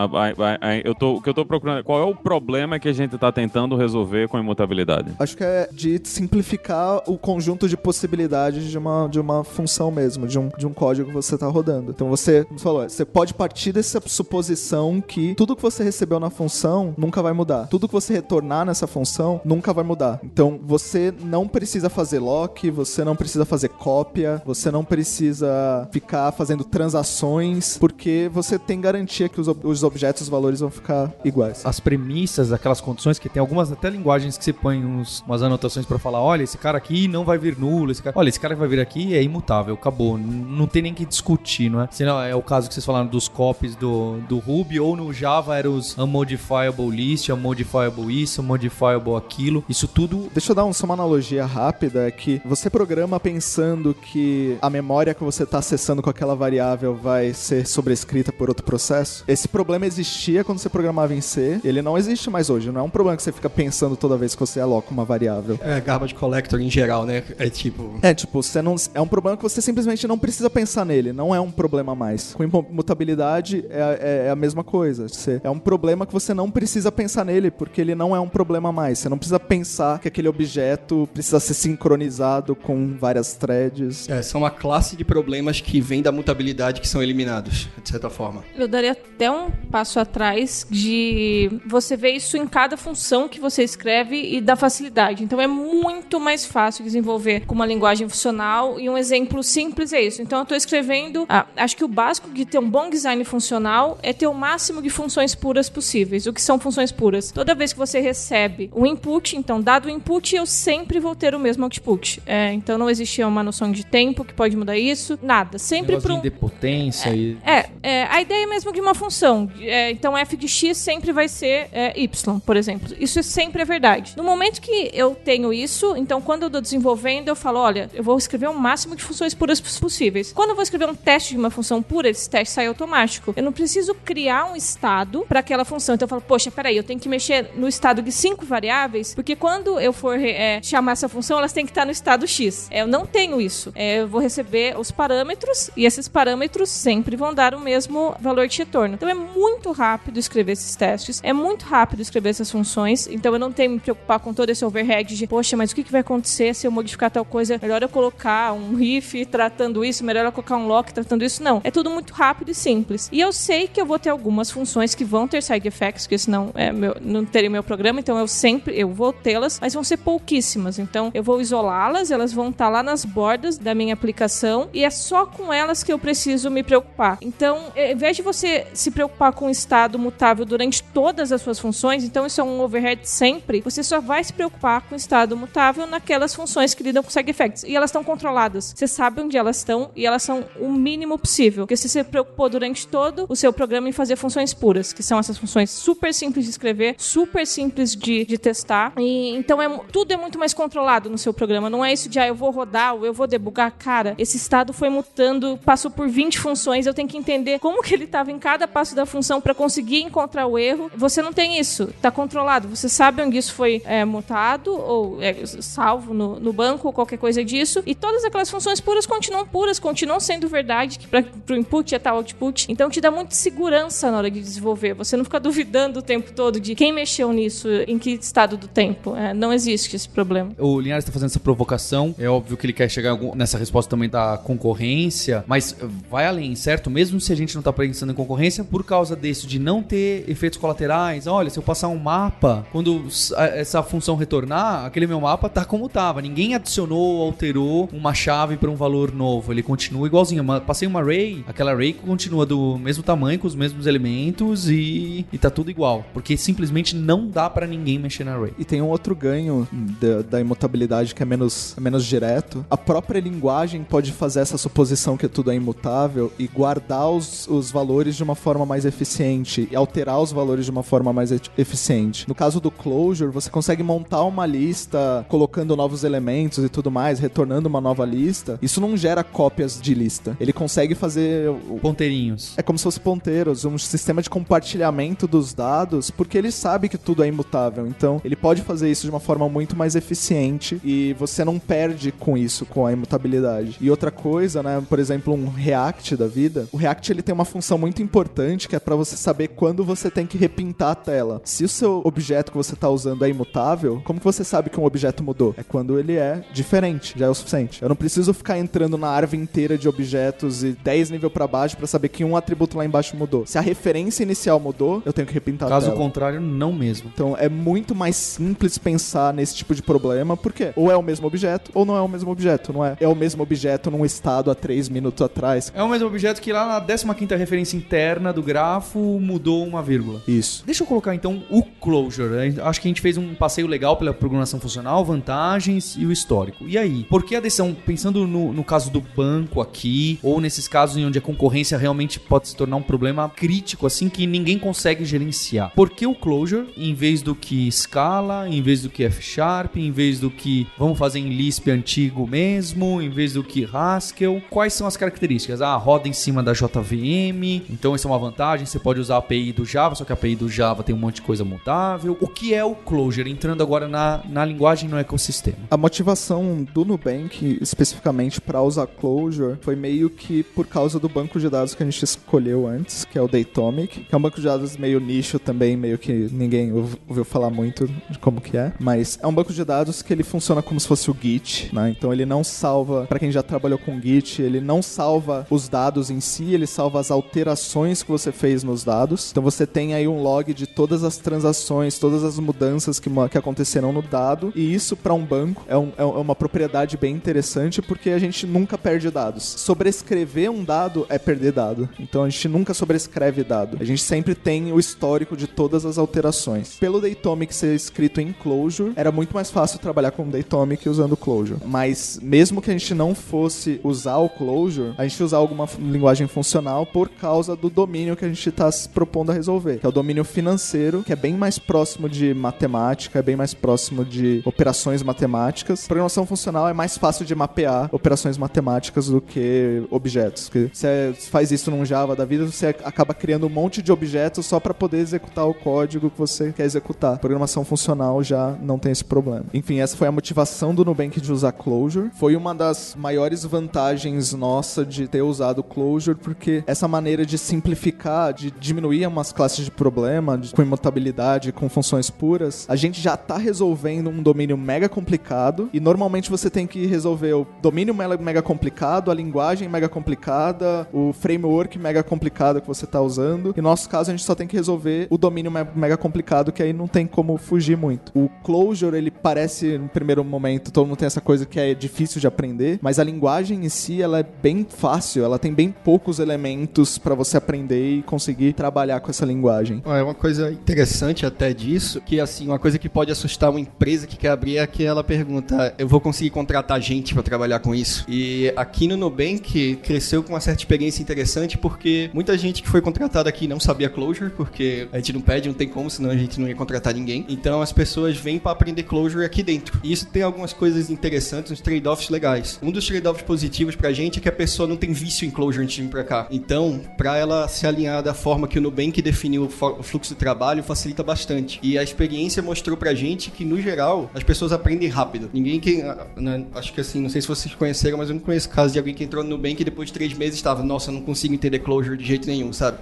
Eu tô, o que eu tô procurando, qual é o problema que a gente tá tentando resolver com a imutabilidade? Acho que é de simplificar o conjunto de possibilidades de uma, de uma função mesmo, de um, de um código que você tá rodando. Então você, como você falou, você pode partir dessa suposição que tudo que você recebeu na função nunca vai mudar. Tudo que você retornar nessa função nunca vai mudar. Então você não precisa fazer lock, você não precisa fazer cópia, você não precisa ficar fazendo transações, porque você tem garantia que os, os objetos, os valores vão ficar iguais. As premissas, aquelas condições que tem algumas até linguagens que você põe uns, umas anotações para falar, olha, esse cara aqui não vai vir nulo, esse cara, olha, esse cara que vai vir aqui é imutável, acabou, não tem nem que discutir, não é? Senão é o caso que vocês falaram dos copies do, do Ruby ou no Java era os unmodifiable list, unmodifiable isso, unmodifiable aquilo, isso tudo. Deixa eu dar só uma analogia rápida, é que você programa pensando que a memória que você está acessando com aquela variável vai ser sobrescrita por outro processo. Esse problema existia quando você programava em C, ele não existe mais hoje, não é um problema que você fica pensando toda vez que você aloca uma variável. É garbage collector em geral, né? É tipo. É, tipo, você não. É um problema que você simplesmente não precisa pensar nele, não é um problema mais. Com imutabilidade é, é, é a mesma coisa. Você, é um problema que você não precisa pensar nele, porque ele não é um problema mais. Você não precisa pensar que aquele objeto precisa ser sincronizado com várias threads. É, são uma classe de problemas que vem da mutabilidade que são eliminados, de certa forma. Eu daria até um passo atrás de você ver isso em cada função que você escreve e da facilidade. Então é muito mais fácil desenvolver com uma linguagem funcional e um exemplo simples é isso. Então eu estou escrevendo, ah, acho que o básico de ter um bom design funcional é ter o máximo de funções puras possíveis. O que são funções puras? Toda vez que você recebe um input, então dado o input, eu sempre vou ter o mesmo output. É, então não existe uma noção de tempo que pode mudar isso, nada. Sempre para um... de potência é, e... é, é, a ideia mesmo de uma função. É, então f de x sempre vai ser é, y, por exemplo. Isso é sempre é verdade. No momento que eu tenho isso, então quando eu estou desenvolvendo, eu falo, olha, eu vou escrever o máximo de funções puras possíveis. Quando eu vou escrever um teste de uma função pura, esse teste sai automático. Eu não preciso criar um estado para aquela função. Então eu falo, poxa, peraí, eu tenho que mexer no estado de cinco variáveis, porque quando eu for é, chamar essa função, elas têm que estar no estado X. É, eu não tenho isso. É, eu vou receber os parâmetros e esses parâmetros sempre vão dar o mesmo valor de retorno. Então é muito rápido escrever esses testes, é muito rápido escrever essas funções, então eu não tenho que me preocupar com todo esse overhead de, poxa, mas o que, que vai acontecer se eu modificar tal coisa? Melhor eu colocar um riff tratando isso isso, melhor ela colocar um lock tratando isso. Não, é tudo muito rápido e simples. E eu sei que eu vou ter algumas funções que vão ter side effects, porque senão é meu, não teria meu programa, então eu sempre eu vou tê-las, mas vão ser pouquíssimas. Então eu vou isolá-las, elas vão estar lá nas bordas da minha aplicação e é só com elas que eu preciso me preocupar. Então, ao invés de você se preocupar com o estado mutável durante todas as suas funções, então isso é um overhead sempre, você só vai se preocupar com o estado mutável naquelas funções que lidam com side effects. E elas estão controladas. Você sabe onde elas estão e elas são o mínimo possível. Porque se você se preocupou durante todo o seu programa em fazer funções puras, que são essas funções super simples de escrever, super simples de, de testar. E então é, tudo é muito mais controlado no seu programa. Não é isso de ah, eu vou rodar ou eu vou debugar. Cara, esse estado foi mutando, passou por 20 funções, eu tenho que entender como que ele estava em cada passo da função para conseguir encontrar o erro. Você não tem isso, tá controlado. Você sabe onde isso foi é, mutado ou é, salvo no, no banco ou qualquer coisa disso. E todas aquelas funções puras continuam puras, continuam sendo verdade, para o input é tal output. Então te dá muita segurança na hora de desenvolver. Você não fica duvidando o tempo todo de quem mexeu nisso, em que estado do tempo. É, não existe esse problema. O Linhares está fazendo essa provocação. É óbvio que ele quer chegar nessa resposta também da concorrência, mas vai além, certo? Mesmo se a gente não tá pensando em concorrência, por causa disso, de não ter efeitos colaterais. Olha, se eu passar um mapa, quando essa função retornar, aquele meu mapa tá como tava. Ninguém adicionou ou alterou uma chave para um valor novo. Ele continua igualzinho. Passei uma array, aquela array continua do mesmo tamanho, com os mesmos elementos e, e tá tudo igual. Porque simplesmente não dá para ninguém mexer na array. E tem um outro ganho da, da imutabilidade que é menos, é menos direto. A própria linguagem pode fazer essa suposição que tudo é imutável e guardar os, os valores de uma forma mais eficiente e alterar os valores de uma forma mais eficiente. No caso do Clojure, você consegue montar uma lista colocando novos elementos e tudo mais, retornando uma nova lista. Isso não gera cópias de lista. Ele consegue fazer o, Ponteirinhos. é como se fosse ponteiros, um sistema de compartilhamento dos dados, porque ele sabe que tudo é imutável. Então, ele pode fazer isso de uma forma muito mais eficiente e você não perde com isso, com a imutabilidade. E outra coisa, né, por exemplo, um React da vida, o React ele tem uma função muito importante que é para você saber quando você tem que repintar a tela. Se o seu objeto que você está usando é imutável, como que você sabe que um objeto mudou? É quando ele é diferente, já é o suficiente. Eu não preciso ficar entrando na árvore inteira de objetos e 10 nível para baixo para saber que um atributo lá embaixo mudou. Se a referência inicial mudou, eu tenho que repintar a Caso tela. contrário, não mesmo. Então é muito mais simples pensar nesse tipo de problema, porque ou é o mesmo objeto ou não é o mesmo objeto, não é? É o mesmo objeto num estado há 3 minutos atrás. É o mesmo objeto que lá na 15ª referência interna do grafo mudou uma vírgula. Isso. Deixa eu colocar então o closure. Acho que a gente fez um passeio legal pela programação funcional, vantagens e o histórico. E aí? Por que a decisão, pensando no, no caso do banco aqui, ou nesses casos em onde a concorrência realmente pode se tornar um problema crítico, assim, que ninguém consegue gerenciar? Por que o closure, em vez do que Scala, em vez do que F Sharp, em vez do que vamos fazer em Lisp antigo mesmo, em vez do que Haskell? Quais são as características? Ah, roda em cima da JVM, então isso é uma vantagem. Você pode usar a API do Java, só que a API do Java tem um monte de coisa mutável. O que é o closure? Entrando agora na, na linguagem no ecossistema. A motivação do Nubank, especificamente para usar Clojure, foi meio que por causa do banco de dados que a gente escolheu antes, que é o Datomic, que é um banco de dados meio nicho também, meio que ninguém ouv- ouviu falar muito de como que é, mas é um banco de dados que ele funciona como se fosse o Git, né? Então ele não salva, para quem já trabalhou com Git, ele não salva os dados em si, ele salva as alterações que você fez nos dados. Então você tem aí um log de todas as transações, todas as mudanças que, que aconteceram no dado, e isso para um banco é, um- é uma propriedade bem interessante porque a gente nunca perde dados. Sobrescrever um dado é perder dado. Então a gente nunca sobrescreve dado. A gente sempre tem o histórico de todas as alterações. Pelo Datomic ser escrito em Clojure, era muito mais fácil trabalhar com Datomic usando Clojure. Mas mesmo que a gente não fosse usar o Clojure, a gente usar alguma linguagem funcional por causa do domínio que a gente está se propondo a resolver, que é o domínio financeiro, que é bem mais próximo de matemática, é bem mais próximo de operações matemáticas. Programação funcional é mais fácil de mapear operações matemáticas do que objetos. Porque você faz isso num Java da vida, você acaba criando um monte de objetos só para poder executar o código que você quer executar. Programação funcional já não tem esse problema. Enfim, essa foi a motivação do Nubank de usar Clojure. Foi uma das maiores vantagens nossa de ter usado Clojure, porque essa maneira de simplificar, de diminuir umas classes de problema, de, com imutabilidade, com funções puras, a gente já tá resolvendo um domínio mega complicado e normalmente você tem que resolver o domínio mega complicado complicado, a linguagem mega complicada, o framework mega complicado que você está usando. E no nosso caso, a gente só tem que resolver o domínio me- mega complicado, que aí não tem como fugir muito. O Clojure, ele parece, no primeiro momento, todo mundo tem essa coisa que é difícil de aprender, mas a linguagem em si, ela é bem fácil, ela tem bem poucos elementos para você aprender e conseguir trabalhar com essa linguagem. É uma coisa interessante até disso, que assim, uma coisa que pode assustar uma empresa que quer abrir é que ela pergunta, eu vou conseguir contratar gente para trabalhar com isso? E aqui no Nubank cresceu com uma certa experiência interessante porque muita gente que foi contratada aqui não sabia Clojure, porque a gente não pede, não tem como, senão a gente não ia contratar ninguém. Então as pessoas vêm para aprender Clojure aqui dentro. E isso tem algumas coisas interessantes, uns trade-offs legais. Um dos trade-offs positivos pra gente é que a pessoa não tem vício em Clojure antes de vir pra cá. Então, pra ela se alinhar da forma que o Nubank definiu o fluxo de trabalho, facilita bastante. E a experiência mostrou pra gente que, no geral, as pessoas aprendem rápido. Ninguém que. ah, né, acho que assim, não sei se vocês conheceram, mas eu não conheço caso de alguém que entrou no Nubank e depois de três meses estava, nossa, não consigo entender Clojure de jeito nenhum, sabe?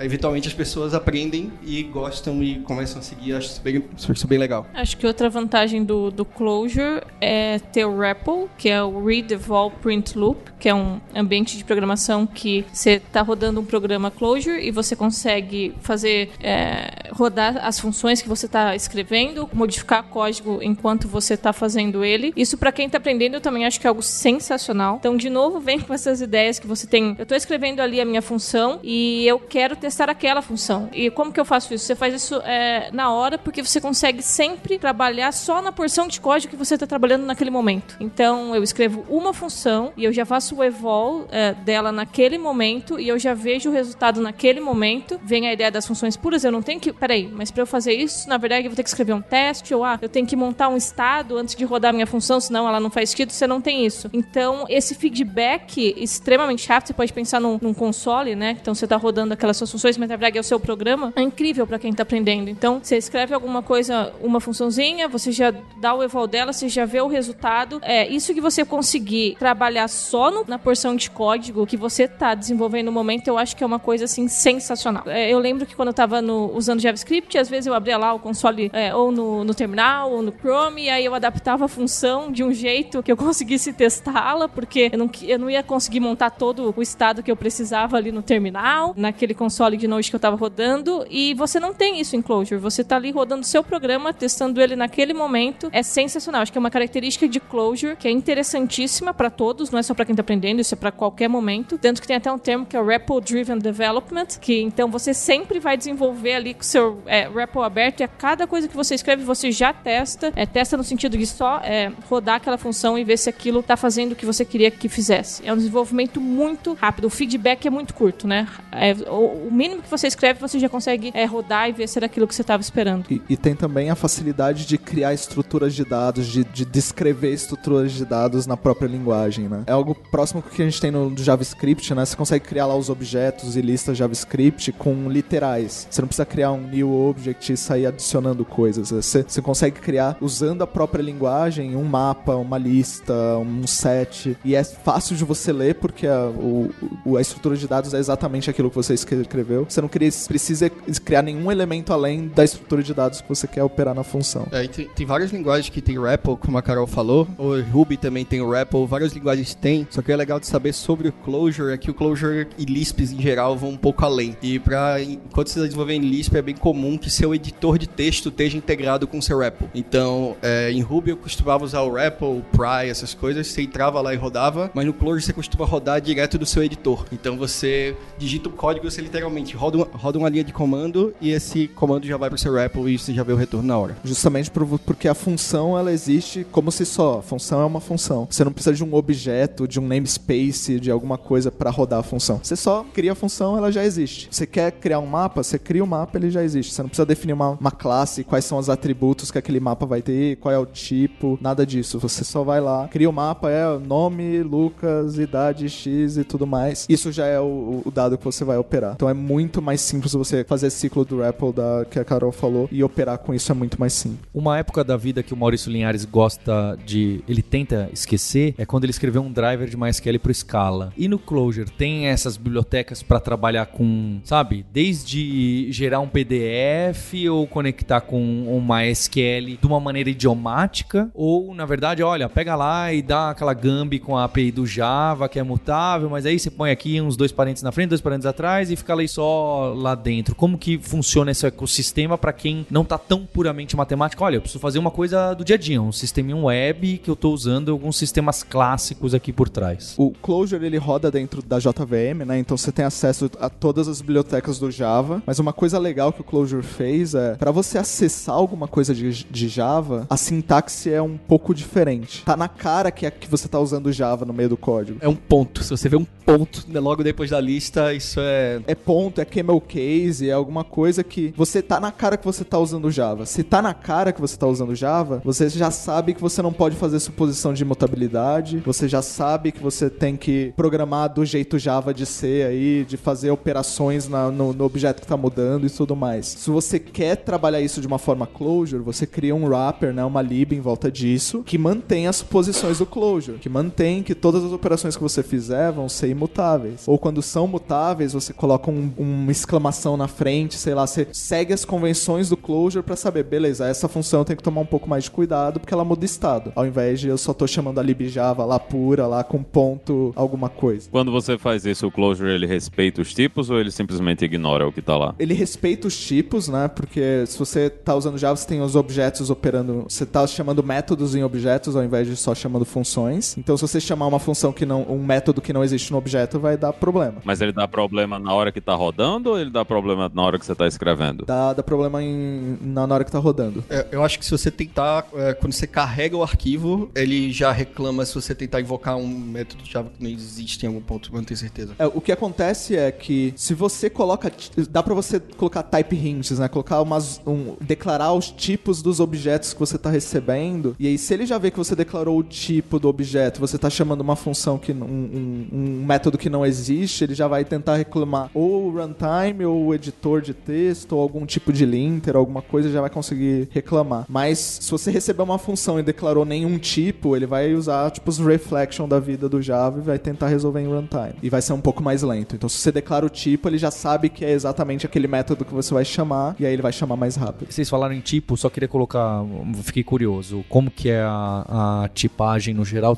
Eventualmente as pessoas aprendem e gostam e começam a seguir. Acho isso bem, isso bem legal. Acho que outra vantagem do, do Clojure é ter o REPL, que é o Read, Evolve, Print Loop, que é um ambiente de programação que você está rodando um programa Clojure e você consegue fazer é, rodar as funções que você está escrevendo, modificar código enquanto você está fazendo ele. Isso para quem está aprendendo eu também acho que é algo sensacional. Então, de novo, vem com essas ideias que você tem. Eu estou escrevendo ali a minha função e eu quero testar aquela função. E como que eu faço isso? Você faz isso é, na hora porque você consegue sempre trabalhar só na porção de código que você está trabalhando naquele momento. Então, eu escrevo uma função e eu já faço o evol é, dela naquele momento e eu já vejo o resultado naquele momento. Vem a ideia das funções puras. Eu não tenho que. Peraí, mas para eu fazer isso, na verdade, eu vou ter que escrever um teste ou ah, eu tenho que montar um estado antes de rodar a minha função, senão ela não faz sentido. Você não tem isso. Então, esse feedback extremamente rápido, você pode pensar num, num console, né? Então, você está rodando aquelas suas funções, mas na verdade é o seu programa. É incrível para quem está aprendendo. Então, você escreve alguma coisa, uma funçãozinha, você já dá o eval dela, você já vê o resultado. É isso que você conseguir trabalhar só no- na porção de código que você está desenvolvendo no momento, eu acho que é uma coisa assim sensacional. É, eu lembro que quando eu estava usando JavaScript, às vezes eu abria lá o console é, ou no, no terminal ou no Chrome, e aí eu adaptava a função de um jeito que eu conseguisse testá-la, porque eu não, eu não ia conseguir montar todo o estado que eu precisava ali no terminal, naquele console de Node que eu estava rodando, e você não tem isso em Clojure. Você está ali rodando seu programa, testando ele naquele momento. É sensacional. Acho que é uma característica de Clojure que é interessantíssima para todos, não é só para quem está aprendendo, isso é para qualquer momento. Tanto que tem até um termo que é o REPL Driven Development, que então você sempre vai desenvolver ali com seu é, REPL aberto e a cada coisa que você escreve você já testa. É, testa no sentido de só é, rodar aquela função e ver se aquilo está fazendo o que você queria que fizesse. É um desenvolvimento muito rápido. O feedback é muito curto, né? É, o, mínimo que você escreve você já consegue é, rodar e ver se era aquilo que você estava esperando. E, e tem também a facilidade de criar estruturas de dados, de, de descrever estruturas de dados na própria linguagem, né? É algo próximo que a gente tem no JavaScript, né? Você consegue criar lá os objetos e listas JavaScript com literais. Você não precisa criar um new object e sair adicionando coisas. Você, você consegue criar, usando a própria linguagem, um mapa, uma lista, um set. E é fácil de você ler porque a, o, a estrutura de dados é exatamente aquilo que você escreveu. Você não precisa criar nenhum elemento além da estrutura de dados que você quer operar na função. É, tem, tem várias linguagens que tem REPL, como a Carol falou. O Ruby também tem o REPL, várias linguagens tem. Só que é legal de saber sobre o Clojure é que o Clojure e Lisps em geral vão um pouco além. E para enquanto você está desenvolvendo Lisp é bem comum que seu editor de texto esteja integrado com seu REPL. Então, é, em Ruby eu costumava usar o REPL, o Pry, essas coisas. Você entrava lá e rodava, mas no Clojure você costuma rodar direto do seu editor. Então você digita o código, você literalmente roda uma, roda uma linha de comando e esse comando já vai para o seu REPL e você já vê o retorno na hora. Justamente por- porque a função ela existe como se só. A função é uma função. Você não precisa de um objeto, de um namespace, de alguma coisa para rodar a função. Você só cria a função, ela já existe. Você quer criar um mapa, você cria o mapa, ele já existe. Você não precisa definir uma, uma classe, quais são os atributos que aquele mapa vai ter, qual é o tipo, nada disso. Você só vai lá, cria o mapa, é nome, Lucas, idade, X e tudo mais. Isso já é o, o dado que você vai operar. Então é muito mais simples você fazer esse ciclo do REPL da, que a Carol falou e operar com isso é muito mais simples. Uma época da vida que o Maurício Linhares gosta de. Ele tenta esquecer é quando ele escreveu um driver de MySQL pro Scala. E no Clojure tem essas bibliotecas para trabalhar com, sabe? Desde gerar um PDF ou conectar com uma SQL de uma maneira idiomática, ou na verdade, olha, pega lá e dá aquela gambi com a API do Java que é mutável, mas aí você põe aqui uns dois parênteses na frente, dois parênteses atrás e fica ali só lá dentro. Como que funciona esse ecossistema para quem não tá tão puramente matemático? Olha, eu preciso fazer uma coisa do dia a dia, um sisteminha web que eu tô usando alguns sistemas clássicos aqui por trás. O Clojure ele roda dentro da JVM, né? Então você tem acesso a todas as bibliotecas do Java. Mas uma coisa legal que o Clojure fez é para você acessar alguma coisa de, de Java, a sintaxe é um pouco diferente. Tá na cara que é que você tá usando Java no meio do código. É um ponto. Se você vê um ponto né, logo depois da lista, isso é. É ponto, é camel case, é alguma coisa que você tá na cara que você tá usando Java. Se tá na cara que você tá usando Java, você já sabe que você não pode fazer suposição de imutabilidade, você já sabe que você tem que programar do jeito Java de ser aí, de fazer operações na- no, no objeto que tá mudando e tudo mais. Se você quer trabalhar isso de uma forma closure, você cria um wrapper, né, uma lib em volta disso, que mantém as suposições do closure, que mantém que todas as operações que você fizer vão ser imutáveis. Ou quando são mutáveis, você coloca um- uma exclamação na frente, sei lá, você segue as convenções do closure pra saber, beleza, essa função tem que tomar um pouco mais de cuidado porque ela muda estado. Ao invés de eu só tô chamando a libjava lá pura, lá com ponto alguma coisa. Quando você faz isso, o Clojure ele respeita os tipos ou ele simplesmente ignora o que tá lá? Ele respeita os tipos, né? Porque se você tá usando Java, você tem os objetos operando. Você tá chamando métodos em objetos ao invés de só chamando funções. Então, se você chamar uma função que não. um método que não existe no objeto, vai dar problema. Mas ele dá problema na hora que tá rodando ou ele dá problema na hora que você tá escrevendo? Dá, dá problema em, na na hora que tá rodando. É, eu acho que se você tentar, é, quando você carrega o arquivo, ele já reclama se você tentar invocar um método de Java que não existe em algum ponto, eu não tenho certeza. É, o que acontece é que se você coloca. Dá pra você colocar type hints, né? Colocar umas. Um, declarar os tipos dos objetos que você tá recebendo. E aí, se ele já vê que você declarou o tipo do objeto, você tá chamando uma função que. Um, um- um método que não existe, ele já vai tentar reclamar ou o runtime, ou o editor de texto, ou algum tipo de linter, alguma coisa, já vai conseguir reclamar. Mas se você receber uma função e declarou nenhum tipo, ele vai usar tipo os reflection da vida do Java e vai tentar resolver em runtime. E vai ser um pouco mais lento. Então, se você declara o tipo, ele já sabe que é exatamente aquele método que você vai chamar, e aí ele vai chamar mais rápido. Vocês falaram em tipo, só queria colocar, fiquei curioso, como que é a, a tipagem no geral?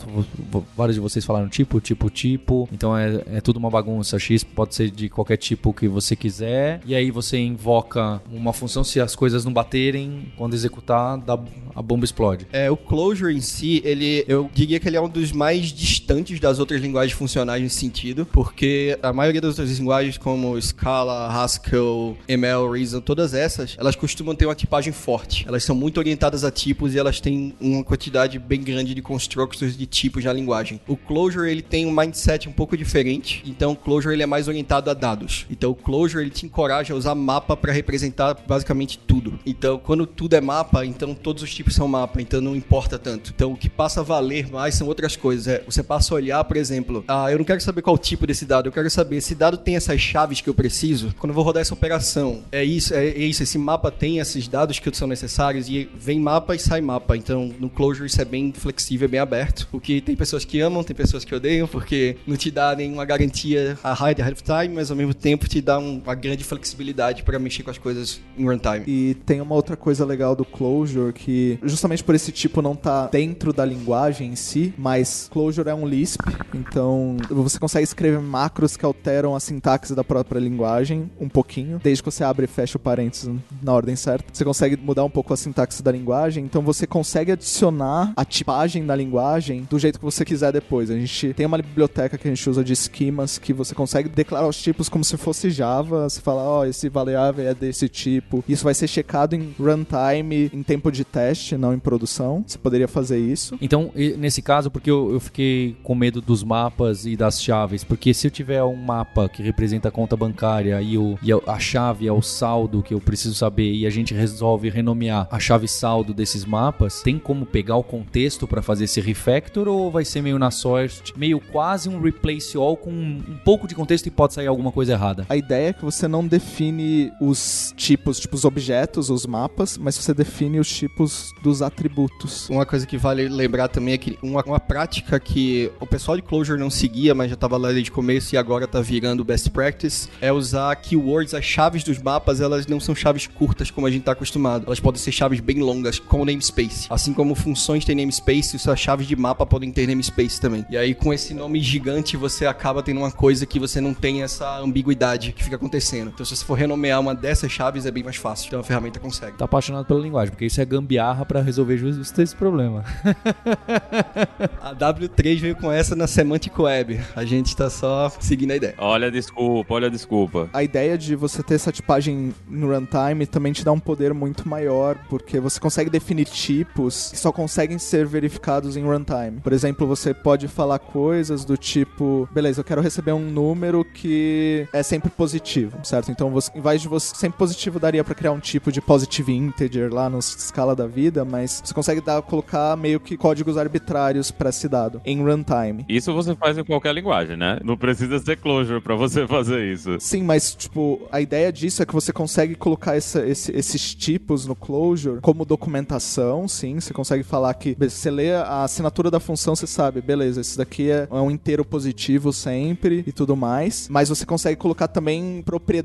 Vários de vocês falaram tipo, tipo, tipo, então é, é tudo uma bagunça. X pode ser de qualquer tipo que você quiser, e aí você invoca uma função, se as coisas não baterem, quando executar, dá- a bomba explode. É, o Clojure em si, ele, eu diria que ele é um dos mais distantes das outras linguagens funcionais nesse sentido, porque a maioria das outras linguagens, como Scala, Haskell, ML, Reason, todas essas, elas costumam ter uma tipagem forte. Elas são muito orientadas a tipos e elas têm uma quantidade bem grande de constructors de tipos na linguagem. O Clojure, ele tem um mindset um pouco diferente, então o Clojure ele é mais orientado a dados. Então o Clojure, ele te encoraja a usar mapa para representar basicamente tudo. Então, quando tudo é mapa, então todos os tipos são mapa, então não importa tanto. Então, o que passa a valer mais são outras coisas. É, você passa a olhar, por exemplo, ah, eu não quero saber qual tipo desse dado, eu quero saber esse dado tem essas chaves que eu preciso. Quando eu vou rodar essa operação, é isso, é, é isso, esse mapa tem esses dados que são necessários e vem mapa e sai mapa. Então, no Clojure isso é bem flexível, bem aberto. O que tem pessoas que amam, tem pessoas que odeiam, porque não te dá nenhuma garantia a of time, mas ao mesmo tempo te dá um- uma grande flexibilidade para mexer com as coisas em runtime. E tem uma outra coisa legal do Clojure que, justamente por esse tipo não tá dentro da linguagem em si, mas Clojure é um Lisp, então você consegue escrever macros que alteram a sintaxe da própria linguagem um pouquinho, desde que você abre e fecha o parênteses na ordem certa. Você consegue mudar um pouco a sintaxe da linguagem, então você consegue adicionar a tipagem da linguagem do jeito que você quiser depois. A gente tem uma biblioteca que a gente usa de esquemas que você consegue declarar os tipos como se fosse Java. Você fala, ó, esse variável é desse tipo. Isso vai ser checado em runtime, em tempo de teste, não em produção. Você poderia fazer isso. Então, nesse caso, porque eu, eu fiquei com medo dos mapas e das chaves, porque se eu tiver um mapa que representa a conta bancária e, o, e a chave é o saldo que eu preciso saber e a gente resolve renomear a chave saldo desses mapas, tem como pegar o contexto para fazer esse refactor ou vai ser meio na sorte, meio quase um replace all com um, pouco de contexto e pode sair alguma coisa errada? A ideia é que você não define os tipos, tipo os objetos, os mapas, mas você define os tipos dos atributos. Uma coisa que vale lembrar também é que uma, uma prática que o pessoal de Clojure não seguia, mas já estava lá desde o começo e agora tá virando best practice, é usar keywords, as chaves dos mapas mapas, elas não são chaves curtas como a gente tá acostumado. Elas podem ser chaves bem longas, como namespace. Assim como funções têm namespace, suas chaves de mapa podem ter namespace também. E aí, com esse nome gigante, você acaba tendo uma coisa que você não tem essa ambiguidade que fica acontecendo. Então, se você for renomear uma dessas chaves, é bem mais fácil. Então, a ferramenta consegue. Tá apaixonado pela linguagem, porque isso é gambiarra pra resolver justo esse problema. A W3 veio com essa na Semantic Web. A gente tá só seguindo a ideia. Olha a desculpa, olha a desculpa. A ideia de você ter essa tipagem no runtime também te dá um poder muito maior, porque você consegue definir tipos que só conseguem ser verificados em runtime. Por exemplo, você pode falar coisas do tipo, beleza, eu quero receber um número que é sempre positivo, certo? Então, você, em vez de você sempre positivo daria pra criar um tipo de positive integer lá na escala da vida, mas você consegue dar, colocar meio que códigos arbitrários pra esse dado em runtime. Isso você faz em qualquer linguagem, né? Não precisa ser Clojure pra você fazer isso. Sim, mas, tipo, a ideia disso é que você consegue colocar essa- esse- esses tipos no Clojure como documentação, sim. Você consegue falar que você lê a assinatura da função, você sabe, beleza, esse daqui é, é um inteiro positivo sempre e tudo mais. Mas você consegue colocar também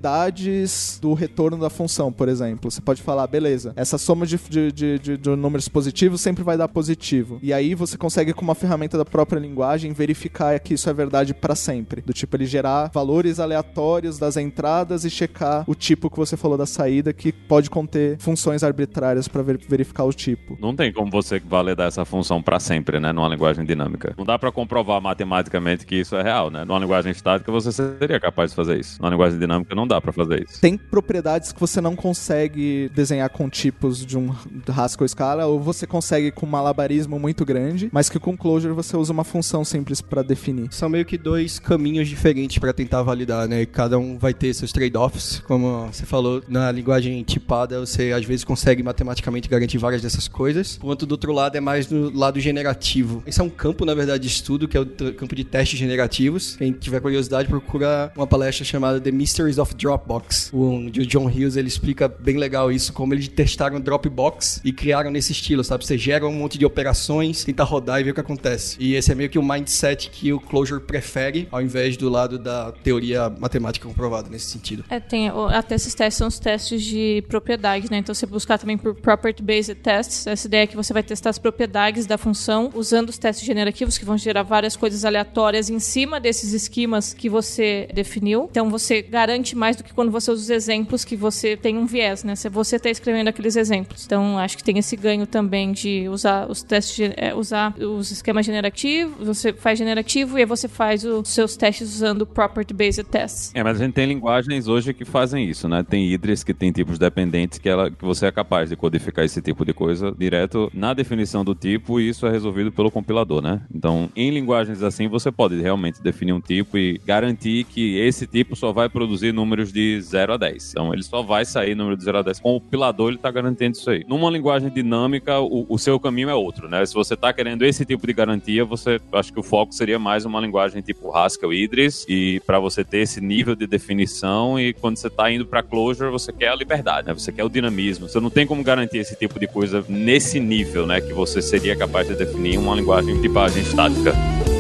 propriedades do retorno da função, por exemplo. Você pode falar, beleza, essa soma de, de, de, de- números positivos sempre vai dar positivo. E aí você consegue, com uma ferramenta da própria linguagem, verificar que isso é verdade pra sempre. Do tipo, ele gerar valores aleatórios das entradas e checar o tipo que você falou da saída, que pode conter funções arbitrárias ver- verificar o tipo. Não tem como você validar essa função pra sempre, né? Numa linguagem dinâmica. Não dá pra comprovar matematicamente que isso é real, né? Numa linguagem estática você seria capaz de fazer isso. Numa linguagem dinâmica não dá pra fazer isso. Tem propriedades que você não consegue desenhar com tipos de um Haskell Scala, ou você consegue com um malabarismo muito grande, mas que com Clojure você usa uma função simples pra definir. São meio que dois caminhos diferentes para tentar validar, né? E Cada um vai ter seus trade-offs. Como você falou, na linguagem tipada, você às vezes consegue matematicamente garantir várias dessas coisas. Enquanto do outro lado é mais no lado generativo. Esse é um campo, na verdade, de estudo, que é o campo de testes generativos. Quem tiver curiosidade, procura uma palestra chamada The Mysteries of Dropbox. O de John Hughes, ele explica bem legal isso, como eles testaram Dropbox e criaram nesse estilo, sabe? Você gera um monte de operações, tenta rodar e ver o que acontece. E esse é meio que o mindset que o Clojure prefere, ao invés do lado da teoria matemática comprovada nesse sentido. É, tem, o- até esses testes são os testes de propriedades, né? Então você buscar também por property based tests. Essa ideia é que você vai testar as propriedades da função usando os testes generativos que vão gerar várias coisas aleatórias em cima desses esquemas que você definiu. Então você garante mais do que quando você usa os exemplos que você tem um viés, né? Você está escrevendo aqueles exemplos. Então acho que tem esse ganho também de usar os testes, é, usar os esquemas generativos. Você faz generativo e aí você faz os seus testes usando property based tests. É, mas a gente tem linguagens hoje que fazem isso, né? Tem hidres que tem tipos dependentes que, ela, que você é capaz de codificar esse tipo de coisa direto na definição do tipo e isso é resolvido pelo compilador, né? Então, em linguagens assim, você pode realmente definir um tipo e garantir que esse tipo só vai produzir números de 0 a 10. Então, ele só vai sair número de 0 a 10. Com o compilador, ele está garantindo isso aí. Numa linguagem dinâmica, o, o seu caminho é outro, né? Se você está querendo esse tipo de garantia, você acho que o foco seria mais uma linguagem tipo Haskell Idris e para você ter esse nível de definição e quando você está indo para Clojure, você quer a liberdade, né? Você quer o dinamismo. Você não tem como garantir esse tipo de coisa nesse nível, né? Que você seria capaz de definir uma linguagem de tipagem estática.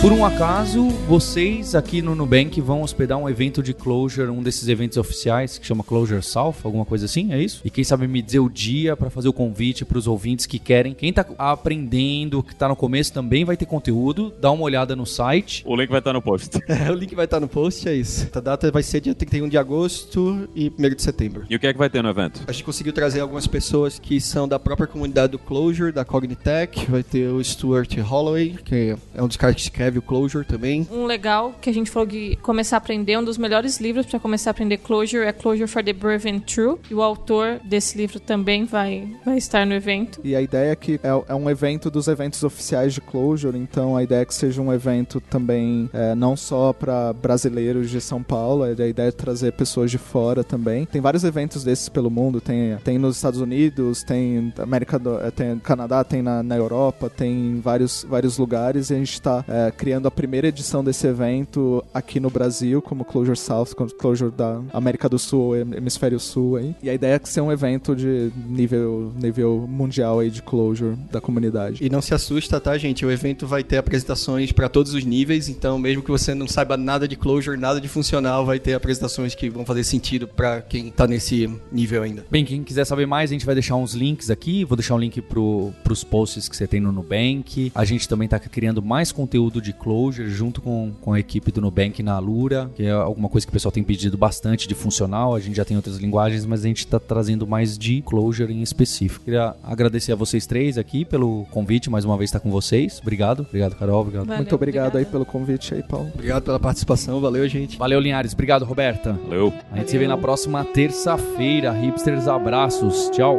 Por um acaso, vocês aqui no Nubank vão hospedar um evento de Clojure, um desses eventos oficiais que chama Clojure South, alguma coisa assim, é isso? E quem sabe me dizer o dia pra fazer o convite pros ouvintes que querem. Quem tá aprendendo, que tá no começo também vai ter conteúdo, dá uma olhada no site. O link vai estar no post. o link vai estar no post, é isso. A data vai ser dia 31 de agosto e 1 de setembro. E o que é que vai ter no evento? A gente conseguiu trazer algumas pessoas que são da própria comunidade do Clojure, da Cognitech. Vai ter o Stuart Holloway, que é um dos caras que escreve o Clojure também. Um legal que a gente falou de começar a aprender, um dos melhores livros para começar a aprender Clojure é Clojure for the Brave and True. E o autor desse livro também vai, vai estar no evento. E a ideia é que é, é um evento dos eventos oficiais de Clojure, então a ideia é que seja um evento também é, não só para brasileiros de São Paulo, a ideia é trazer pessoas de fora também. Tem vários eventos desses pelo mundo, tem, tem nos Estados Unidos, tem América do, é, tem no Canadá, tem na, na Europa, tem em vários, vários lugares e a gente está criando a primeira edição desse evento aqui no Brasil, como Closure South, como Closure da América do Sul, hem- Hemisfério Sul aí. E a ideia é que ser um evento de nível, nível mundial aí de closure da comunidade. E não se assusta, tá, gente? O evento vai ter apresentações para todos os níveis, então mesmo que você não saiba nada de closure, nada de funcional, vai ter apresentações que vão fazer sentido para quem tá nesse nível ainda. Bem, quem quiser saber mais, a gente vai deixar uns links aqui. Vou deixar um link pro, pros posts que você tem no Nubank. A gente também tá criando mais conteúdo de closure junto com, com a equipe do Nubank na Alura, que é alguma coisa que o pessoal tem pedido bastante de funcional. A gente já tem outras linguagens, mas a gente tá trazendo mais de closure em específico. Queria agradecer a vocês três aqui pelo convite, mais uma vez estar com vocês. Obrigado. Obrigado, Carol. Obrigado. Valeu, Muito obrigado aí obrigada. pelo convite aí, Paulo. Obrigado pela participação, valeu, gente. Valeu, Linhares. Obrigado, Roberta. Valeu. A gente se vê na próxima terça-feira. Hipsters, abraços. Tchau.